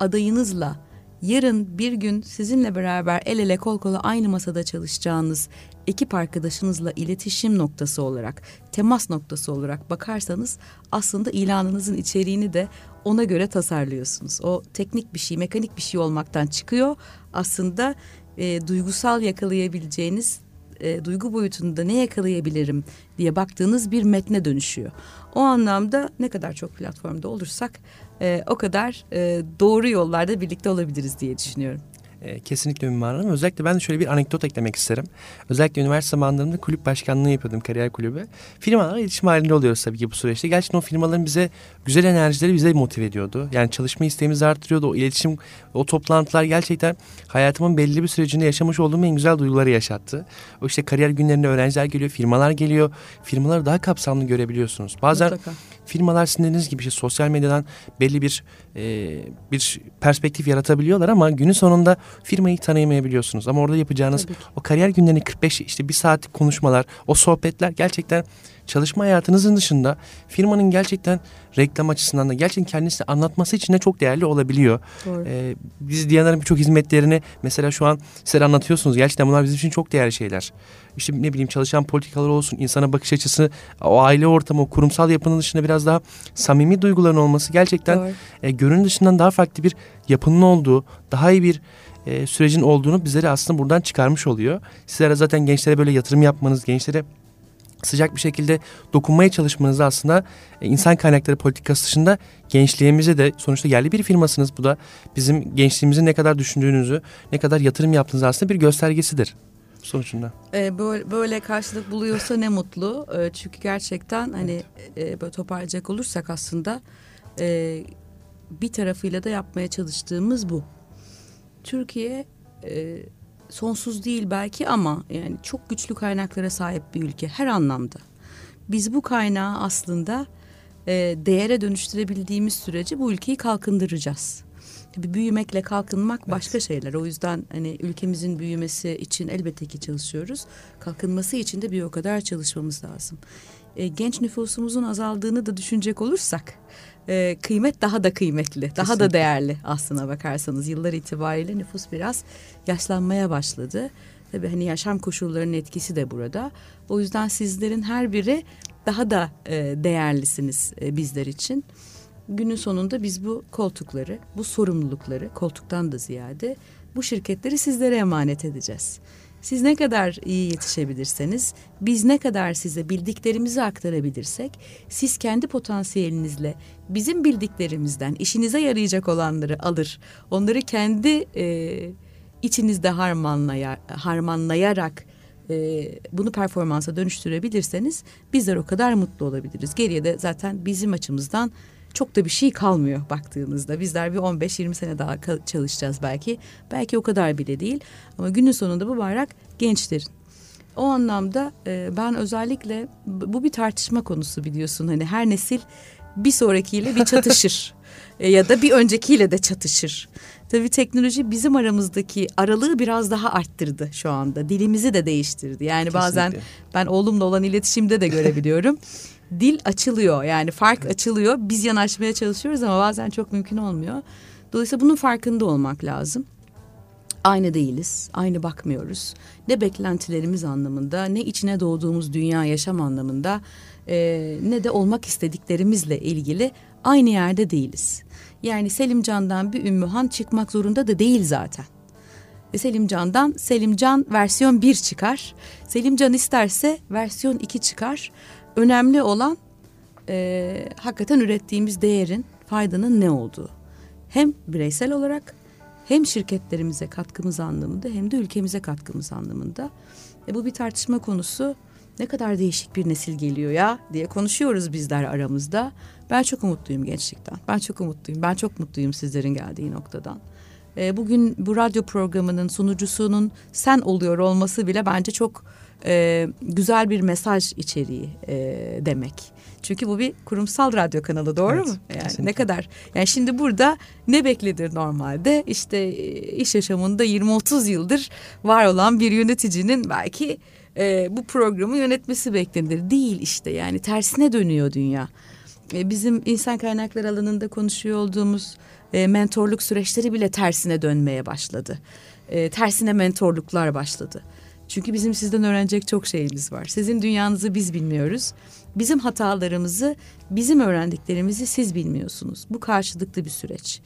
adayınızla yarın bir gün sizinle beraber el ele kol kola aynı masada çalışacağınız ekip arkadaşınızla iletişim noktası olarak, temas noktası olarak bakarsanız aslında ilanınızın içeriğini de ona göre tasarlıyorsunuz. O teknik bir şey, mekanik bir şey olmaktan çıkıyor. Aslında e, duygusal yakalayabileceğiniz e, duygu boyutunda ne yakalayabilirim diye baktığınız bir metne dönüşüyor. O anlamda ne kadar çok platformda olursak e, o kadar e, doğru yollarda birlikte olabiliriz diye düşünüyorum. E, kesinlikle Hanım. Özellikle ben de şöyle bir anekdot eklemek isterim. Özellikle üniversite zamanlarında kulüp başkanlığı yapıyordum kariyer kulübü. Firmalarla iletişim halinde oluyoruz tabii ki bu süreçte. Gerçekten o firmaların bize güzel enerjileri bize motive ediyordu. Yani çalışma isteğimizi arttırıyordu. O iletişim, o toplantılar gerçekten hayatımın belli bir sürecinde yaşamış olduğum en güzel duyguları yaşattı. O işte kariyer günlerinde öğrenciler geliyor, firmalar geliyor. Firmaları daha kapsamlı görebiliyorsunuz. Bazen Mutlaka firmalar sizin dediğiniz gibi işte sosyal medyadan belli bir e, bir perspektif yaratabiliyorlar ama günün sonunda firmayı tanıyamayabiliyorsunuz. Ama orada yapacağınız o kariyer günlerini 45 işte bir saatlik konuşmalar, o sohbetler gerçekten çalışma hayatınızın dışında firmanın gerçekten reklam açısından da gerçekten kendisini anlatması için de çok değerli olabiliyor. Doğru. Ee, biz Diyanar'ın birçok hizmetlerini mesela şu an size anlatıyorsunuz. Gerçekten bunlar bizim için çok değerli şeyler. İşte ne bileyim çalışan politikalar olsun, insana bakış açısı, o aile ortamı, o kurumsal yapının dışında biraz daha samimi duyguların olması gerçekten e, görünün dışından daha farklı bir yapının olduğu, daha iyi bir e, sürecin olduğunu bizlere aslında buradan çıkarmış oluyor. Sizlere zaten gençlere böyle yatırım yapmanız, gençlere sıcak bir şekilde dokunmaya çalışmanız aslında e, insan kaynakları politikası dışında gençliğimize de sonuçta yerli bir firmasınız. Bu da bizim gençliğimizi ne kadar düşündüğünüzü, ne kadar yatırım yaptığınız aslında bir göstergesidir sonucunda. Ee, böyle, böyle karşılık buluyorsa ne mutlu. Ee, çünkü gerçekten hani evet. e, böyle toparlayacak olursak aslında e, bir tarafıyla da yapmaya çalıştığımız bu. Türkiye e, sonsuz değil belki ama yani çok güçlü kaynaklara sahip bir ülke her anlamda. Biz bu kaynağı aslında e, değere dönüştürebildiğimiz sürece bu ülkeyi kalkındıracağız. Tabii büyümekle kalkınmak evet. başka şeyler. O yüzden hani ülkemizin büyümesi için elbette ki çalışıyoruz. Kalkınması için de bir o kadar çalışmamız lazım. E, genç nüfusumuzun azaldığını da düşünecek olursak e, kıymet daha da kıymetli, Kesinlikle. daha da değerli aslına bakarsanız. Yıllar itibariyle nüfus biraz yaşlanmaya başladı. Tabii hani yaşam koşullarının etkisi de burada. O yüzden sizlerin her biri daha da e, değerlisiniz e, bizler için. Günün sonunda biz bu koltukları, bu sorumlulukları koltuktan da ziyade bu şirketleri sizlere emanet edeceğiz. Siz ne kadar iyi yetişebilirseniz, biz ne kadar size bildiklerimizi aktarabilirsek, siz kendi potansiyelinizle bizim bildiklerimizden işinize yarayacak olanları alır, onları kendi e, içinizde harmanlaya, harmanlayarak e, bunu performansa dönüştürebilirseniz bizler o kadar mutlu olabiliriz. Geriye de zaten bizim açımızdan çok da bir şey kalmıyor baktığınızda. Bizler bir 15-20 sene daha çalışacağız belki. Belki o kadar bile değil. Ama günün sonunda bu bayrak gençlerin. O anlamda e, ben özellikle bu bir tartışma konusu biliyorsun. Hani her nesil bir sonrakiyle bir çatışır. e, ya da bir öncekiyle de çatışır. Tabii teknoloji bizim aramızdaki aralığı biraz daha arttırdı şu anda. Dilimizi de değiştirdi. Yani Kesinlikle. bazen ben oğlumla olan iletişimde de görebiliyorum. dil açılıyor yani fark açılıyor. Biz yanaşmaya çalışıyoruz ama bazen çok mümkün olmuyor. Dolayısıyla bunun farkında olmak lazım. Aynı değiliz, aynı bakmıyoruz. Ne beklentilerimiz anlamında, ne içine doğduğumuz dünya yaşam anlamında, e, ne de olmak istediklerimizle ilgili aynı yerde değiliz. Yani Selimcan'dan bir Ümmühan çıkmak zorunda da değil zaten. E, Selimcan'dan Selimcan versiyon 1 çıkar. Selimcan isterse versiyon 2 çıkar. Önemli olan e, hakikaten ürettiğimiz değerin, faydanın ne olduğu. Hem bireysel olarak hem şirketlerimize katkımız anlamında hem de ülkemize katkımız anlamında. E, bu bir tartışma konusu. ne kadar değişik bir nesil geliyor ya diye konuşuyoruz bizler aramızda. Ben çok umutluyum gençlikten. Ben çok umutluyum. Ben çok mutluyum sizlerin geldiği noktadan. E, bugün bu radyo programının sunucusunun sen oluyor olması bile bence çok e, güzel bir mesaj içeriği e, demek. Çünkü bu bir kurumsal radyo kanalı doğru Evet, mu? Yani kesinlikle. ne kadar yani şimdi burada ne beklenir normalde? İşte e, iş yaşamında 20-30 yıldır var olan bir yöneticinin belki e, bu programı yönetmesi beklenir. Değil işte yani tersine dönüyor dünya. E, bizim insan kaynakları alanında konuşuyor olduğumuz e, mentorluk süreçleri bile tersine dönmeye başladı. E, tersine mentorluklar başladı. Çünkü bizim sizden öğrenecek çok şeyimiz var. Sizin dünyanızı biz bilmiyoruz. Bizim hatalarımızı, bizim öğrendiklerimizi siz bilmiyorsunuz. Bu karşılıklı bir süreç.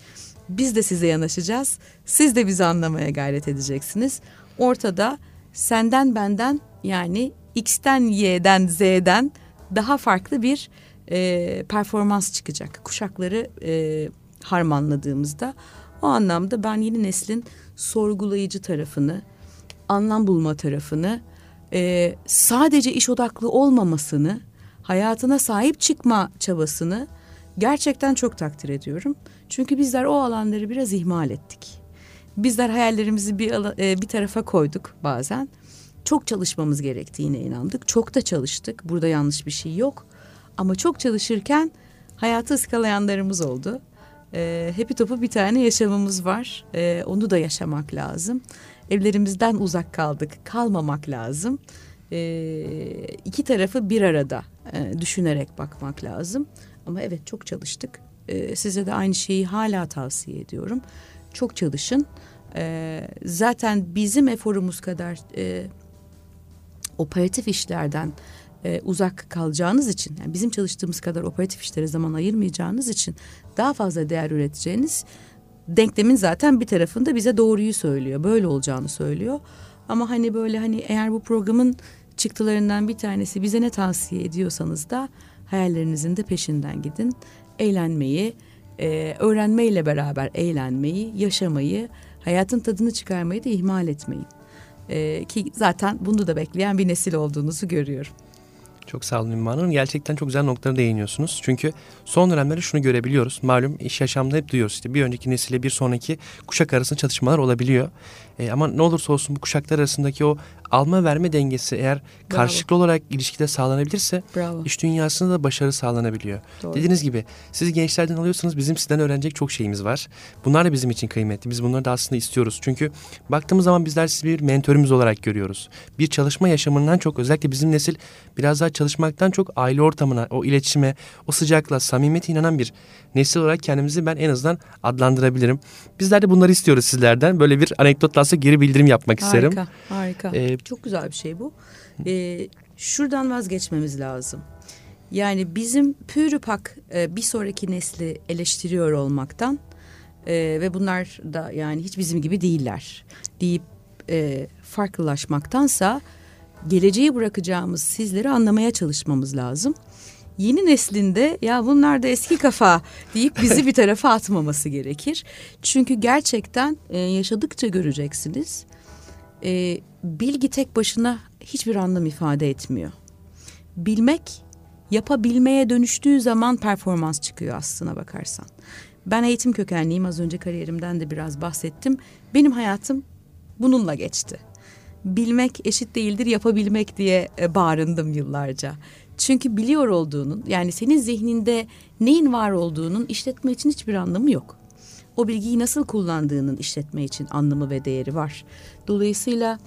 Biz de size yanaşacağız. Siz de bizi anlamaya gayret edeceksiniz. Ortada senden benden yani X'ten Y'den Z'den daha farklı bir e, performans çıkacak. Kuşakları e, harmanladığımızda o anlamda ben yeni neslin sorgulayıcı tarafını, anlam bulma tarafını, e, sadece iş odaklı olmamasını, hayatına sahip çıkma çabasını gerçekten çok takdir ediyorum. Çünkü bizler o alanları biraz ihmal ettik. Bizler hayallerimizi bir, e, bir tarafa koyduk bazen. Çok çalışmamız gerektiğine inandık. Çok da çalıştık. Burada yanlış bir şey yok. Ama çok çalışırken hayatı ıskalayanlarımız oldu. Ee, hepi topu bir tane yaşamımız var. Ee, onu da yaşamak lazım. Evlerimizden uzak kaldık. Kalmamak lazım. Ee, iki tarafı bir arada e, düşünerek bakmak lazım. Ama evet çok çalıştık. Ee, size de aynı şeyi hala tavsiye ediyorum. Çok çalışın. Ee, zaten bizim eforumuz kadar e, operatif işlerden e, uzak kalacağınız için yani bizim çalıştığımız kadar operatif işlere zaman ayırmayacağınız için daha fazla değer üreteceğiniz denklemin zaten bir tarafında bize doğruyu söylüyor. Böyle olacağını söylüyor. Ama hani böyle hani eğer bu programın çıktılarından bir tanesi bize ne tavsiye ediyorsanız da hayallerinizin de peşinden gidin. Eğlenmeyi, e, öğrenmeyle beraber eğlenmeyi, yaşamayı, hayatın tadını çıkarmayı da ihmal etmeyin. E, ki zaten bunu da bekleyen bir nesil olduğunuzu görüyorum. Çok sağ olun Ümmü Hanım. Gerçekten çok güzel noktalara değiniyorsunuz. Çünkü son dönemlerde şunu görebiliyoruz. Malum iş yaşamda hep duyuyoruz. İşte bir önceki nesille bir sonraki kuşak arasında çatışmalar olabiliyor. E, ama ne olursa olsun bu kuşaklar arasındaki o alma verme dengesi eğer karşılıklı olarak ilişkide sağlanabilirse Bravo. iş dünyasında da başarı sağlanabiliyor. Doğru. Dediğiniz gibi siz gençlerden alıyorsanız bizim sizden öğrenecek çok şeyimiz var. Bunlar da bizim için kıymetli. Biz bunları da aslında istiyoruz. Çünkü baktığımız zaman bizler sizi bir mentörümüz olarak görüyoruz. Bir çalışma yaşamından çok özellikle bizim nesil biraz daha çalışmaktan çok aile ortamına, o iletişime, o sıcaklığa, samimiyete inanan bir nesil olarak kendimizi ben en azından adlandırabilirim. Bizler de bunları istiyoruz sizlerden. Böyle bir anekdotla geri bildirim yapmak isterim. Harika, harika. Ee, Çok güzel bir şey bu. Ee, şuradan vazgeçmemiz lazım. Yani bizim pürüpak e, bir sonraki nesli eleştiriyor olmaktan e, ve bunlar da yani hiç bizim gibi değiller deyip e, farklılaşmaktansa geleceği bırakacağımız sizleri anlamaya çalışmamız lazım. Yeni neslinde ya bunlar da eski kafa deyip bizi bir tarafa atmaması gerekir. Çünkü gerçekten e, yaşadıkça göreceksiniz. E, bilgi tek başına hiçbir anlam ifade etmiyor. Bilmek yapabilmeye dönüştüğü zaman performans çıkıyor aslına bakarsan. Ben eğitim kökenliyim az önce kariyerimden de biraz bahsettim. Benim hayatım bununla geçti. Bilmek eşit değildir yapabilmek diye e, bağırındım yıllarca. Çünkü biliyor olduğunun yani senin zihninde neyin var olduğunun işletme için hiçbir anlamı yok. O bilgiyi nasıl kullandığının işletme için anlamı ve değeri var. Dolayısıyla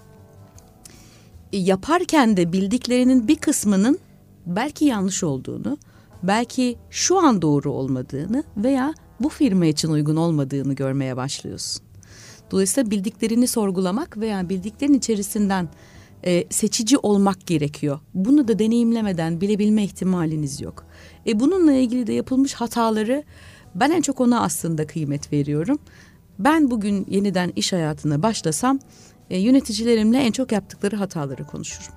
e, yaparken de bildiklerinin bir kısmının belki yanlış olduğunu, belki şu an doğru olmadığını veya bu firma için uygun olmadığını görmeye başlıyorsun. Dolayısıyla bildiklerini sorgulamak veya bildiklerin içerisinden e, seçici olmak gerekiyor. Bunu da deneyimlemeden bilebilme ihtimaliniz yok. E, bununla ilgili de yapılmış hataları ben en çok ona aslında kıymet veriyorum. Ben bugün yeniden iş hayatına başlasam e, yöneticilerimle en çok yaptıkları hataları konuşurum.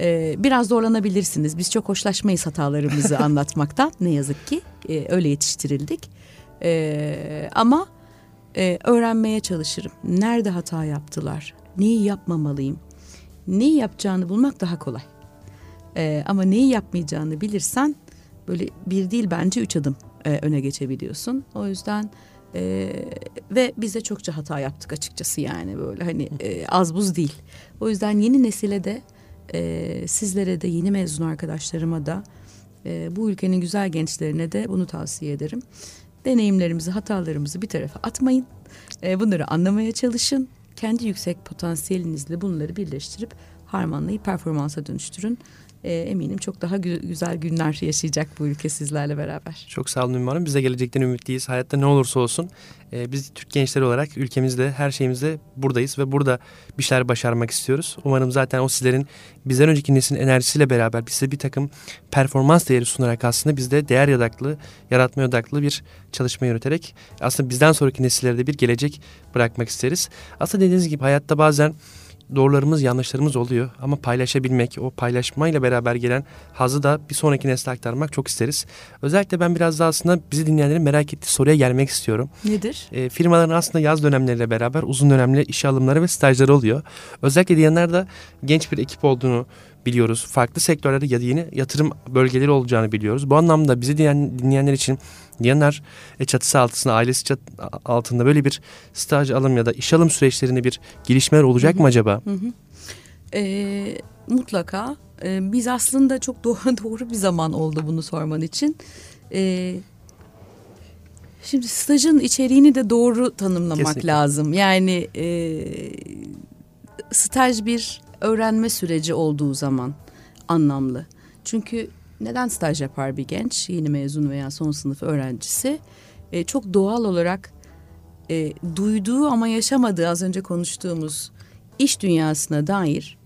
E, biraz zorlanabilirsiniz. Biz çok hoşlaşmayız hatalarımızı anlatmaktan. Ne yazık ki e, öyle yetiştirildik. E, ama e, öğrenmeye çalışırım. Nerede hata yaptılar? Neyi yapmamalıyım? Neyi yapacağını bulmak daha kolay. E, ama neyi yapmayacağını bilirsen böyle bir değil bence üç adım e, öne geçebiliyorsun. O yüzden e, ve biz de çokça hata yaptık açıkçası yani böyle hani e, az buz değil. O yüzden yeni nesile de e, sizlere de yeni mezun arkadaşlarıma da e, bu ülkenin güzel gençlerine de bunu tavsiye ederim. Deneyimlerimizi, hatalarımızı bir tarafa atmayın. E, bunları anlamaya çalışın. Kendi yüksek potansiyelinizle bunları birleştirip harmanlayıp performansa dönüştürün e, eminim çok daha gü- güzel günler yaşayacak bu ülke sizlerle beraber. Çok sağ olun Ünvan Biz de gelecekten ümitliyiz. Hayatta ne olursa olsun e, biz Türk gençleri olarak ülkemizde her şeyimizde buradayız ve burada bir şeyler başarmak istiyoruz. Umarım zaten o sizlerin bizden önceki neslin enerjisiyle beraber bize bir takım performans değeri sunarak aslında bizde değer yadaklı, yaratma odaklı bir çalışma yürüterek aslında bizden sonraki nesillere de bir gelecek bırakmak isteriz. Aslında dediğiniz gibi hayatta bazen doğrularımız yanlışlarımız oluyor ama paylaşabilmek o paylaşmayla beraber gelen hazı da bir sonraki nesle aktarmak çok isteriz. Özellikle ben biraz da aslında bizi dinleyenlerin merak ettiği soruya gelmek istiyorum. Nedir? E, firmaların aslında yaz dönemleriyle beraber uzun dönemli işe alımları ve stajları oluyor. Özellikle diyenler genç bir ekip olduğunu biliyoruz. Farklı sektörlerde ya yeni yatırım bölgeleri olacağını biliyoruz. Bu anlamda bizi dinleyen, dinleyenler için Diyanar e, çatısı altında, ailesi çat, altında böyle bir staj alım ya da iş alım süreçlerinde bir gelişmeler olacak hı hı. mı acaba? Hı hı. E, mutlaka. E, biz aslında çok doğru, doğru bir zaman oldu bunu sorman için. E, şimdi stajın içeriğini de doğru tanımlamak Kesinlikle. lazım. Yani e, staj bir öğrenme süreci olduğu zaman anlamlı. Çünkü neden staj yapar bir genç, yeni mezun veya son sınıf öğrencisi? E, çok doğal olarak e, duyduğu ama yaşamadığı az önce konuştuğumuz iş dünyasına dair,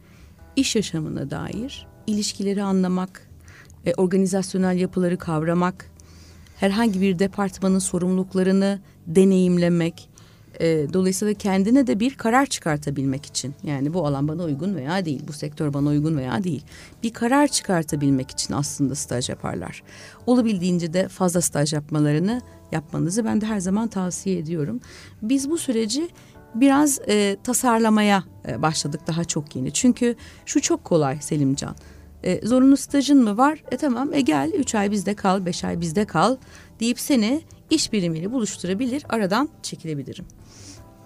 iş yaşamına dair ilişkileri anlamak, e, organizasyonel yapıları kavramak, herhangi bir departmanın sorumluluklarını deneyimlemek, e, dolayısıyla kendine de bir karar çıkartabilmek için yani bu alan bana uygun veya değil, bu sektör bana uygun veya değil. Bir karar çıkartabilmek için aslında staj yaparlar. Olabildiğince de fazla staj yapmalarını yapmanızı ben de her zaman tavsiye ediyorum. Biz bu süreci biraz e, tasarlamaya e, başladık daha çok yeni. Çünkü şu çok kolay Selimcan. E, zorunlu stajın mı var? E tamam e gel üç ay bizde kal, beş ay bizde kal deyip seni iş birimiyle buluşturabilir, aradan çekilebilirim.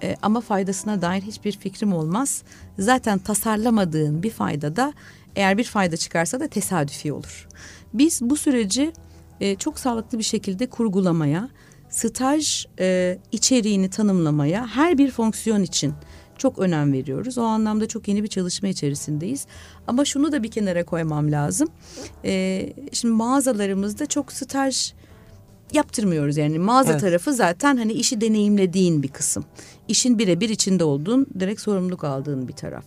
E, ama faydasına dair hiçbir fikrim olmaz. Zaten tasarlamadığın bir fayda da eğer bir fayda çıkarsa da tesadüfi olur. Biz bu süreci e, çok sağlıklı bir şekilde kurgulamaya, staj e, içeriğini tanımlamaya her bir fonksiyon için çok önem veriyoruz. O anlamda çok yeni bir çalışma içerisindeyiz. Ama şunu da bir kenara koymam lazım. E, şimdi mağazalarımızda çok staj yaptırmıyoruz yani mağaza evet. tarafı zaten hani işi deneyimlediğin bir kısım. İşin birebir içinde olduğun direkt sorumluluk aldığın bir taraf.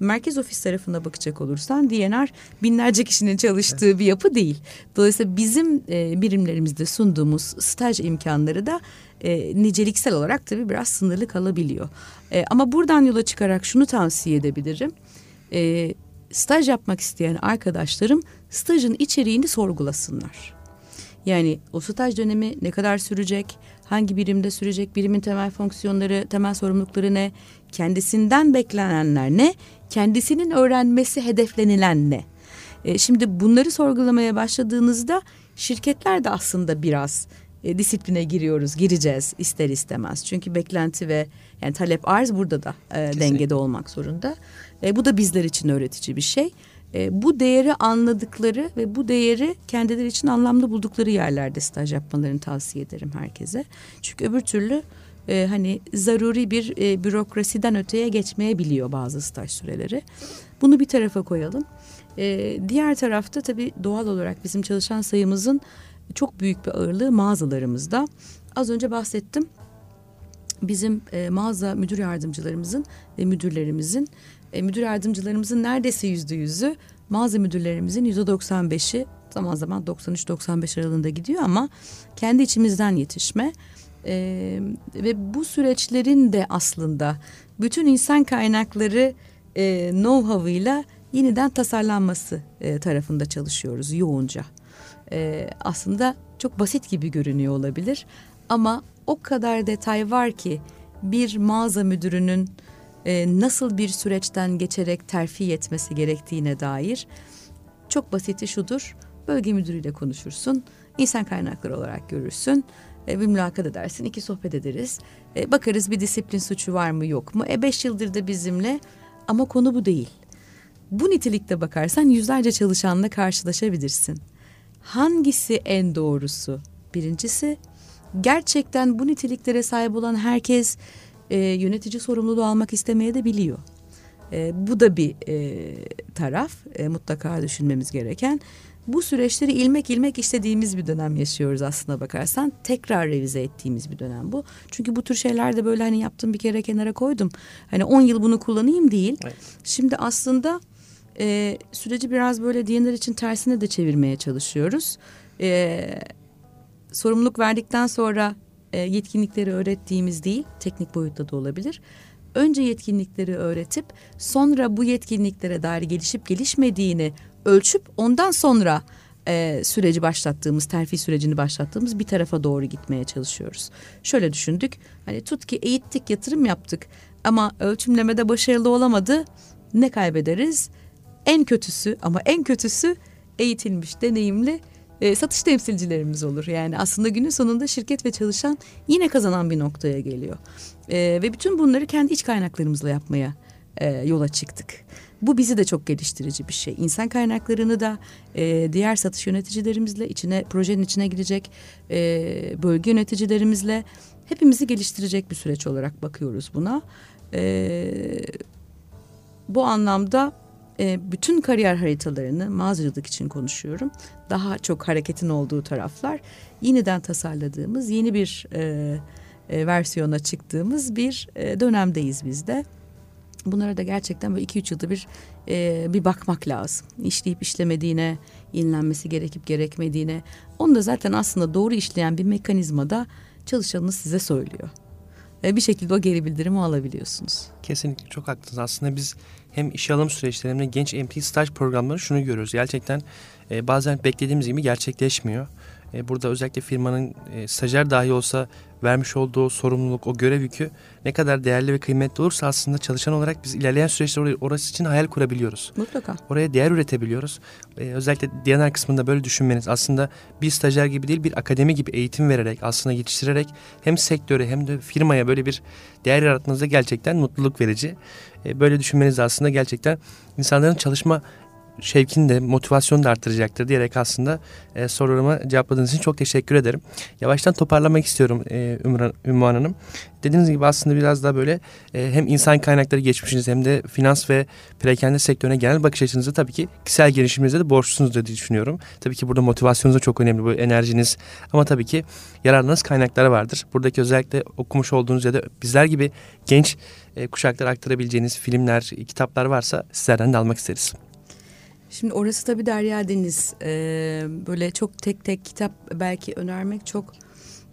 Merkez ofis tarafına bakacak olursan DNR binlerce kişinin çalıştığı bir yapı değil. Dolayısıyla bizim e, birimlerimizde sunduğumuz staj imkanları da e, niceliksel olarak tabii biraz sınırlı kalabiliyor. E, ama buradan yola çıkarak şunu tavsiye edebilirim. E, staj yapmak isteyen arkadaşlarım stajın içeriğini sorgulasınlar. Yani o staj dönemi ne kadar sürecek? Hangi birimde sürecek? Birimin temel fonksiyonları, temel sorumlulukları ne? Kendisinden beklenenler ne? Kendisinin öğrenmesi hedeflenilen ne? E, şimdi bunları sorgulamaya başladığınızda şirketler de aslında biraz e, disipline giriyoruz, gireceğiz ister istemez. Çünkü beklenti ve yani talep arz burada da e, dengede olmak zorunda. E, bu da bizler için öğretici bir şey e, bu değeri anladıkları ve bu değeri kendileri için anlamlı buldukları yerlerde staj yapmalarını tavsiye ederim herkese. Çünkü öbür türlü e, hani zaruri bir e, bürokrasiden öteye geçmeyebiliyor bazı staj süreleri. Bunu bir tarafa koyalım. E, diğer tarafta tabii doğal olarak bizim çalışan sayımızın çok büyük bir ağırlığı mağazalarımızda. Az önce bahsettim. Bizim e, mağaza müdür yardımcılarımızın ve müdürlerimizin e, müdür yardımcılarımızın neredeyse yüzde yüzü mağaza müdürlerimizin yüzde 95'i zaman zaman 93-95 aralığında gidiyor ama kendi içimizden yetişme. E, ve bu süreçlerin de aslında bütün insan kaynakları e, know-how'ıyla yeniden tasarlanması e, tarafında çalışıyoruz yoğunca. E, aslında çok basit gibi görünüyor olabilir ama o kadar detay var ki bir mağaza müdürünün e, nasıl bir süreçten geçerek terfi etmesi gerektiğine dair Çok basiti şudur. Bölge müdürüyle konuşursun. İnsan kaynakları olarak görürsün. E, bir mülakat edersin. iki sohbet ederiz. E, bakarız bir disiplin suçu var mı yok mu? E beş yıldır da bizimle ama konu bu değil. Bu nitelikte bakarsan yüzlerce çalışanla karşılaşabilirsin. Hangisi en doğrusu? Birincisi gerçekten bu niteliklere sahip olan herkes e, yönetici sorumluluğu almak istemeye de biliyor. E, bu da bir e, taraf e, mutlaka düşünmemiz gereken. Bu süreçleri ilmek ilmek işlediğimiz bir dönem yaşıyoruz aslında bakarsan. Tekrar revize ettiğimiz bir dönem bu. Çünkü bu tür şeyler de böyle hani yaptım bir kere kenara koydum. Hani 10 yıl bunu kullanayım değil. Evet. Şimdi aslında e, süreci biraz böyle diyenler için tersine de çevirmeye çalışıyoruz. E, sorumluluk verdikten sonra e, yetkinlikleri öğrettiğimiz değil, teknik boyutta da olabilir. Önce yetkinlikleri öğretip sonra bu yetkinliklere dair gelişip gelişmediğini ölçüp ondan sonra e, süreci başlattığımız, terfi sürecini başlattığımız bir tarafa doğru gitmeye çalışıyoruz. Şöyle düşündük, hani tut ki eğittik, yatırım yaptık ama ölçümlemede başarılı olamadı, ne kaybederiz? En kötüsü ama en kötüsü eğitilmiş, deneyimli e, satış temsilcilerimiz olur. Yani aslında günün sonunda şirket ve çalışan yine kazanan bir noktaya geliyor. E, ve bütün bunları kendi iç kaynaklarımızla yapmaya e, yola çıktık. Bu bizi de çok geliştirici bir şey. İnsan kaynaklarını da e, diğer satış yöneticilerimizle içine projenin içine girecek e, bölge yöneticilerimizle hepimizi geliştirecek bir süreç olarak bakıyoruz buna. E, bu anlamda e, bütün kariyer haritalarını mağazacılık için konuşuyorum. Daha çok hareketin olduğu taraflar yeniden tasarladığımız yeni bir e, e, versiyona çıktığımız bir e, dönemdeyiz biz de. Bunlara da gerçekten böyle iki üç yılda bir e, bir bakmak lazım. İşleyip işlemediğine, yenilenmesi gerekip gerekmediğine. Onu da zaten aslında doğru işleyen bir mekanizmada çalışanınız size söylüyor. E, bir şekilde o geri bildirimi alabiliyorsunuz. Kesinlikle çok haklısınız. Aslında biz hem iş alım süreçleri hem de genç MP staj programları şunu görüyoruz. Gerçekten e, bazen beklediğimiz gibi gerçekleşmiyor. E, burada özellikle firmanın e, stajyer dahi olsa vermiş olduğu sorumluluk, o görev yükü ne kadar değerli ve kıymetli olursa aslında çalışan olarak biz ilerleyen süreçte orası için hayal kurabiliyoruz. Mutlaka. Oraya değer üretebiliyoruz. Ee, özellikle DNR kısmında böyle düşünmeniz aslında bir stajyer gibi değil bir akademi gibi eğitim vererek aslında yetiştirerek hem sektöre hem de firmaya böyle bir değer yaratmanız da gerçekten mutluluk verici. Ee, böyle düşünmeniz aslında gerçekten insanların çalışma şevkini de motivasyonu da arttıracaktır diyerek aslında e, sorularıma cevapladığınız için çok teşekkür ederim. Yavaştan toparlamak istiyorum e, Ümran, Ümmühan Hanım. Dediğiniz gibi aslında biraz daha böyle e, hem insan kaynakları geçmişiniz hem de finans ve perakende sektörüne genel bakış açınızı tabii ki kişisel gelişiminize de borçlusunuz diye düşünüyorum. Tabii ki burada motivasyonunuz da çok önemli bu enerjiniz ama tabii ki yararınız kaynakları vardır. Buradaki özellikle okumuş olduğunuz ya da bizler gibi genç e, kuşaklara aktarabileceğiniz filmler, kitaplar varsa sizlerden de almak isteriz. Şimdi orası tabii Derya Deniz. Ee, böyle çok tek tek kitap belki önermek çok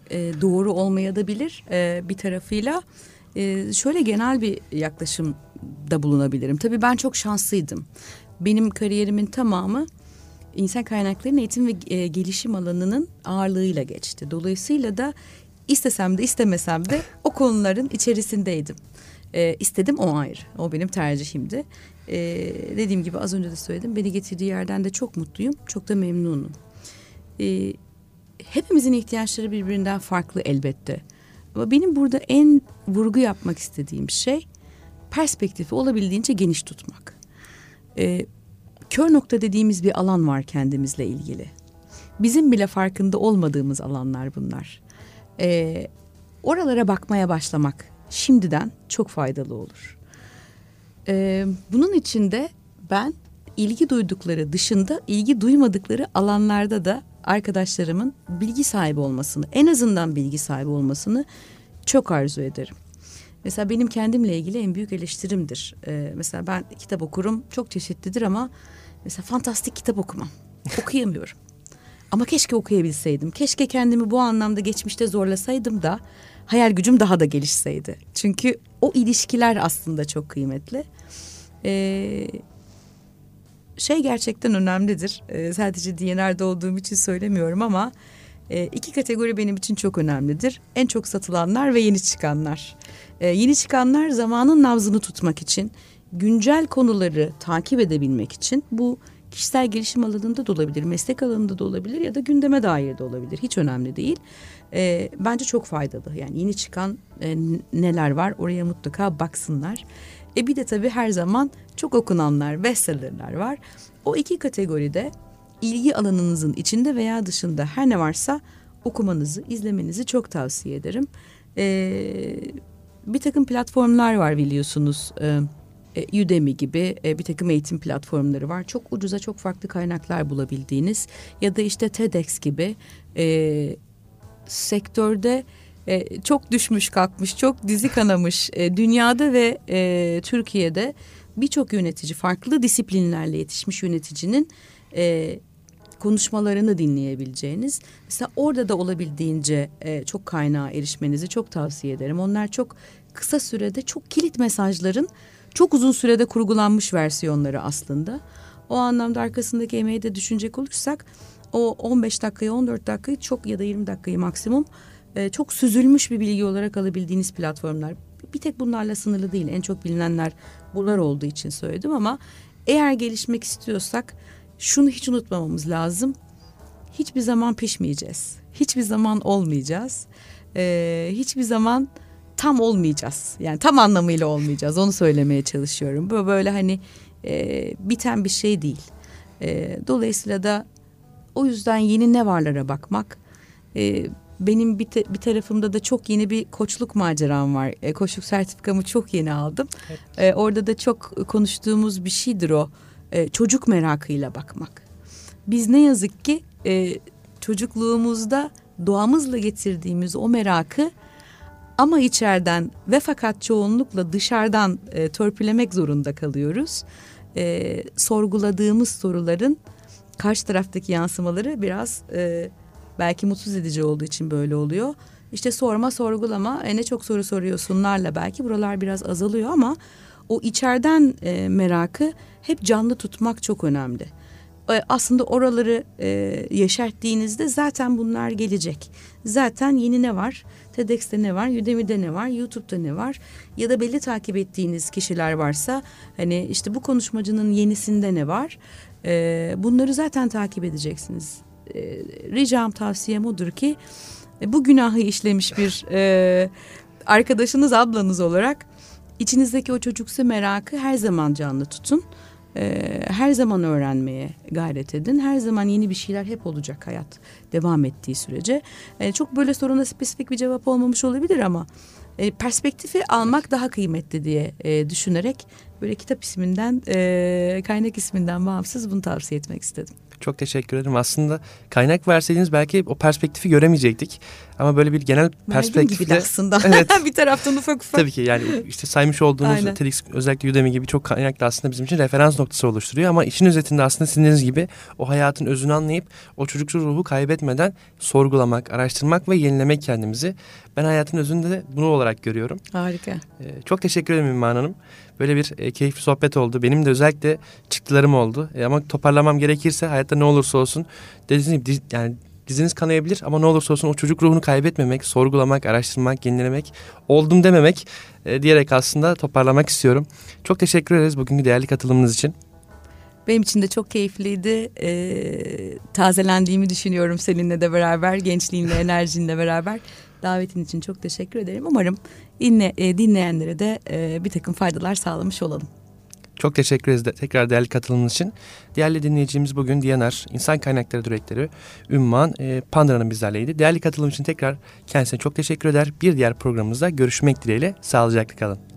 e, doğru olmayabilir e, bir tarafıyla. E, şöyle genel bir yaklaşım da bulunabilirim. Tabii ben çok şanslıydım. Benim kariyerimin tamamı insan kaynaklarının eğitim ve e, gelişim alanının ağırlığıyla geçti. Dolayısıyla da istesem de istemesem de o konuların içerisindeydim. E, istedim o ayrı. O benim tercihimdi. E, dediğim gibi az önce de söyledim. Beni getirdiği yerden de çok mutluyum. Çok da memnunum. E, hepimizin ihtiyaçları birbirinden farklı elbette. Ama benim burada en vurgu yapmak istediğim şey perspektifi olabildiğince geniş tutmak. E, kör nokta dediğimiz bir alan var kendimizle ilgili. Bizim bile farkında olmadığımız alanlar bunlar. E, oralara bakmaya başlamak şimdiden çok faydalı olur. Ee, bunun için de ben ilgi duydukları dışında ilgi duymadıkları alanlarda da arkadaşlarımın bilgi sahibi olmasını, en azından bilgi sahibi olmasını çok arzu ederim. Mesela benim kendimle ilgili en büyük eleştirimdir. Ee, mesela ben kitap okurum, çok çeşitlidir ama mesela fantastik kitap okumam. Okuyamıyorum. Ama keşke okuyabilseydim. Keşke kendimi bu anlamda geçmişte zorlasaydım da hayal gücüm daha da gelişseydi. Çünkü o ilişkiler aslında çok kıymetli. Ee, şey gerçekten önemlidir. Ee, sadece DNR'de olduğum için söylemiyorum ama e, iki kategori benim için çok önemlidir. En çok satılanlar ve yeni çıkanlar. Ee, yeni çıkanlar zamanın nabzını tutmak için, güncel konuları takip edebilmek için bu kişisel gelişim alanında da olabilir, meslek alanında da olabilir ya da gündeme dair de olabilir. Hiç önemli değil. E, bence çok faydalı. Yani yeni çıkan e, neler var oraya mutlaka baksınlar. E bir de tabii her zaman çok okunanlar, bestsellerler var. O iki kategoride ilgi alanınızın içinde veya dışında her ne varsa okumanızı, izlemenizi çok tavsiye ederim. Ee, bir takım platformlar var biliyorsunuz. Ee, e, Udemy gibi e, bir takım eğitim platformları var. Çok ucuza çok farklı kaynaklar bulabildiğiniz ya da işte TEDx gibi e, sektörde e, çok düşmüş kalkmış, çok dizi kanamış e, dünyada ve e, Türkiye'de birçok yönetici farklı disiplinlerle yetişmiş yöneticinin e, konuşmalarını dinleyebileceğiniz. Mesela orada da olabildiğince e, çok kaynağa erişmenizi çok tavsiye ederim. Onlar çok kısa sürede çok kilit mesajların çok uzun sürede kurgulanmış versiyonları aslında. O anlamda arkasındaki emeği de düşünecek olursak o 15 dakikayı 14 dakikayı çok ya da 20 dakikayı maksimum e, çok süzülmüş bir bilgi olarak alabildiğiniz platformlar. Bir tek bunlarla sınırlı değil. En çok bilinenler bunlar olduğu için söyledim ama eğer gelişmek istiyorsak şunu hiç unutmamamız lazım. Hiçbir zaman pişmeyeceğiz. Hiçbir zaman olmayacağız. Ee, hiçbir zaman tam olmayacağız. Yani tam anlamıyla olmayacağız. Onu söylemeye çalışıyorum. Bu böyle hani e, biten bir şey değil. E, dolayısıyla da o yüzden yeni ne varlara bakmak. E, benim bir, te, bir tarafımda da çok yeni bir koçluk maceram var. E, koçluk sertifikamı çok yeni aldım. Evet. E, orada da çok konuştuğumuz bir şeydir o e, çocuk merakıyla bakmak. Biz ne yazık ki e, çocukluğumuzda doğamızla getirdiğimiz o merakı ama içeriden ve fakat çoğunlukla dışarıdan e, törpülemek zorunda kalıyoruz. E, sorguladığımız soruların karşı taraftaki yansımaları biraz e, belki mutsuz edici olduğu için böyle oluyor. İşte sorma sorgulama e, ne çok soru soruyorsunlarla belki buralar biraz azalıyor ama o içeriden e, merakı hep canlı tutmak çok önemli. E, aslında oraları e, yeşerttiğinizde zaten bunlar gelecek. Zaten yeni ne var? TEDx'te ne var? Udemy'de ne var? YouTube'da ne var? Ya da belli takip ettiğiniz kişiler varsa hani işte bu konuşmacının yenisinde ne var? E, bunları zaten takip edeceksiniz. E, ricam tavsiyem odur ki e, bu günahı işlemiş bir e, arkadaşınız ablanız olarak içinizdeki o çocuksu merakı her zaman canlı tutun. Ee, her zaman öğrenmeye gayret edin. Her zaman yeni bir şeyler hep olacak hayat devam ettiği sürece. Çok böyle soruna spesifik bir cevap olmamış olabilir ama e, perspektifi almak daha kıymetli diye e, düşünerek böyle kitap isminden, e, kaynak isminden bağımsız bunu tavsiye etmek istedim. Çok teşekkür ederim. Aslında kaynak verseydiniz belki o perspektifi göremeyecektik. Ama böyle bir genel perspektifle... aslında. Evet. bir taraftan ufak ufak. Tabii ki yani işte saymış olduğunuz Aynen. TEDx özellikle Udemy gibi çok kaynaklı aslında bizim için referans noktası oluşturuyor. Ama işin özetinde aslında sizin gibi o hayatın özünü anlayıp o çocukçu ruhu kaybetmeden sorgulamak, araştırmak ve yenilemek kendimizi. Ben hayatın özünde de bunu olarak görüyorum. Harika. Ee, çok teşekkür ederim İmman Hanım. Böyle bir e, keyifli sohbet oldu. Benim de özellikle çıktılarım oldu. E, ama toparlamam gerekirse hayatta ne olursa olsun dediğiniz gibi yani diziniz kanayabilir ama ne olursa olsun o çocuk ruhunu kaybetmemek, sorgulamak, araştırmak, yenilemek, oldum dememek e, diyerek aslında toparlamak istiyorum. Çok teşekkür ederiz bugünkü değerli katılımınız için. Benim için de çok keyifliydi. Ee, tazelendiğimi düşünüyorum seninle de beraber, gençliğinle, enerjinle beraber. Davetin için çok teşekkür ederim. Umarım dinle, e, dinleyenlere de e, bir takım faydalar sağlamış olalım. Çok teşekkür ederiz de, tekrar değerli katılımınız için. Değerli dinleyicimiz bugün Diyanar İnsan Kaynakları Direktörü Ümman e, Pandıra'nın bizlerleydi. Değerli katılım için tekrar kendisine çok teşekkür eder. Bir diğer programımızda görüşmek dileğiyle sağlıcakla kalın.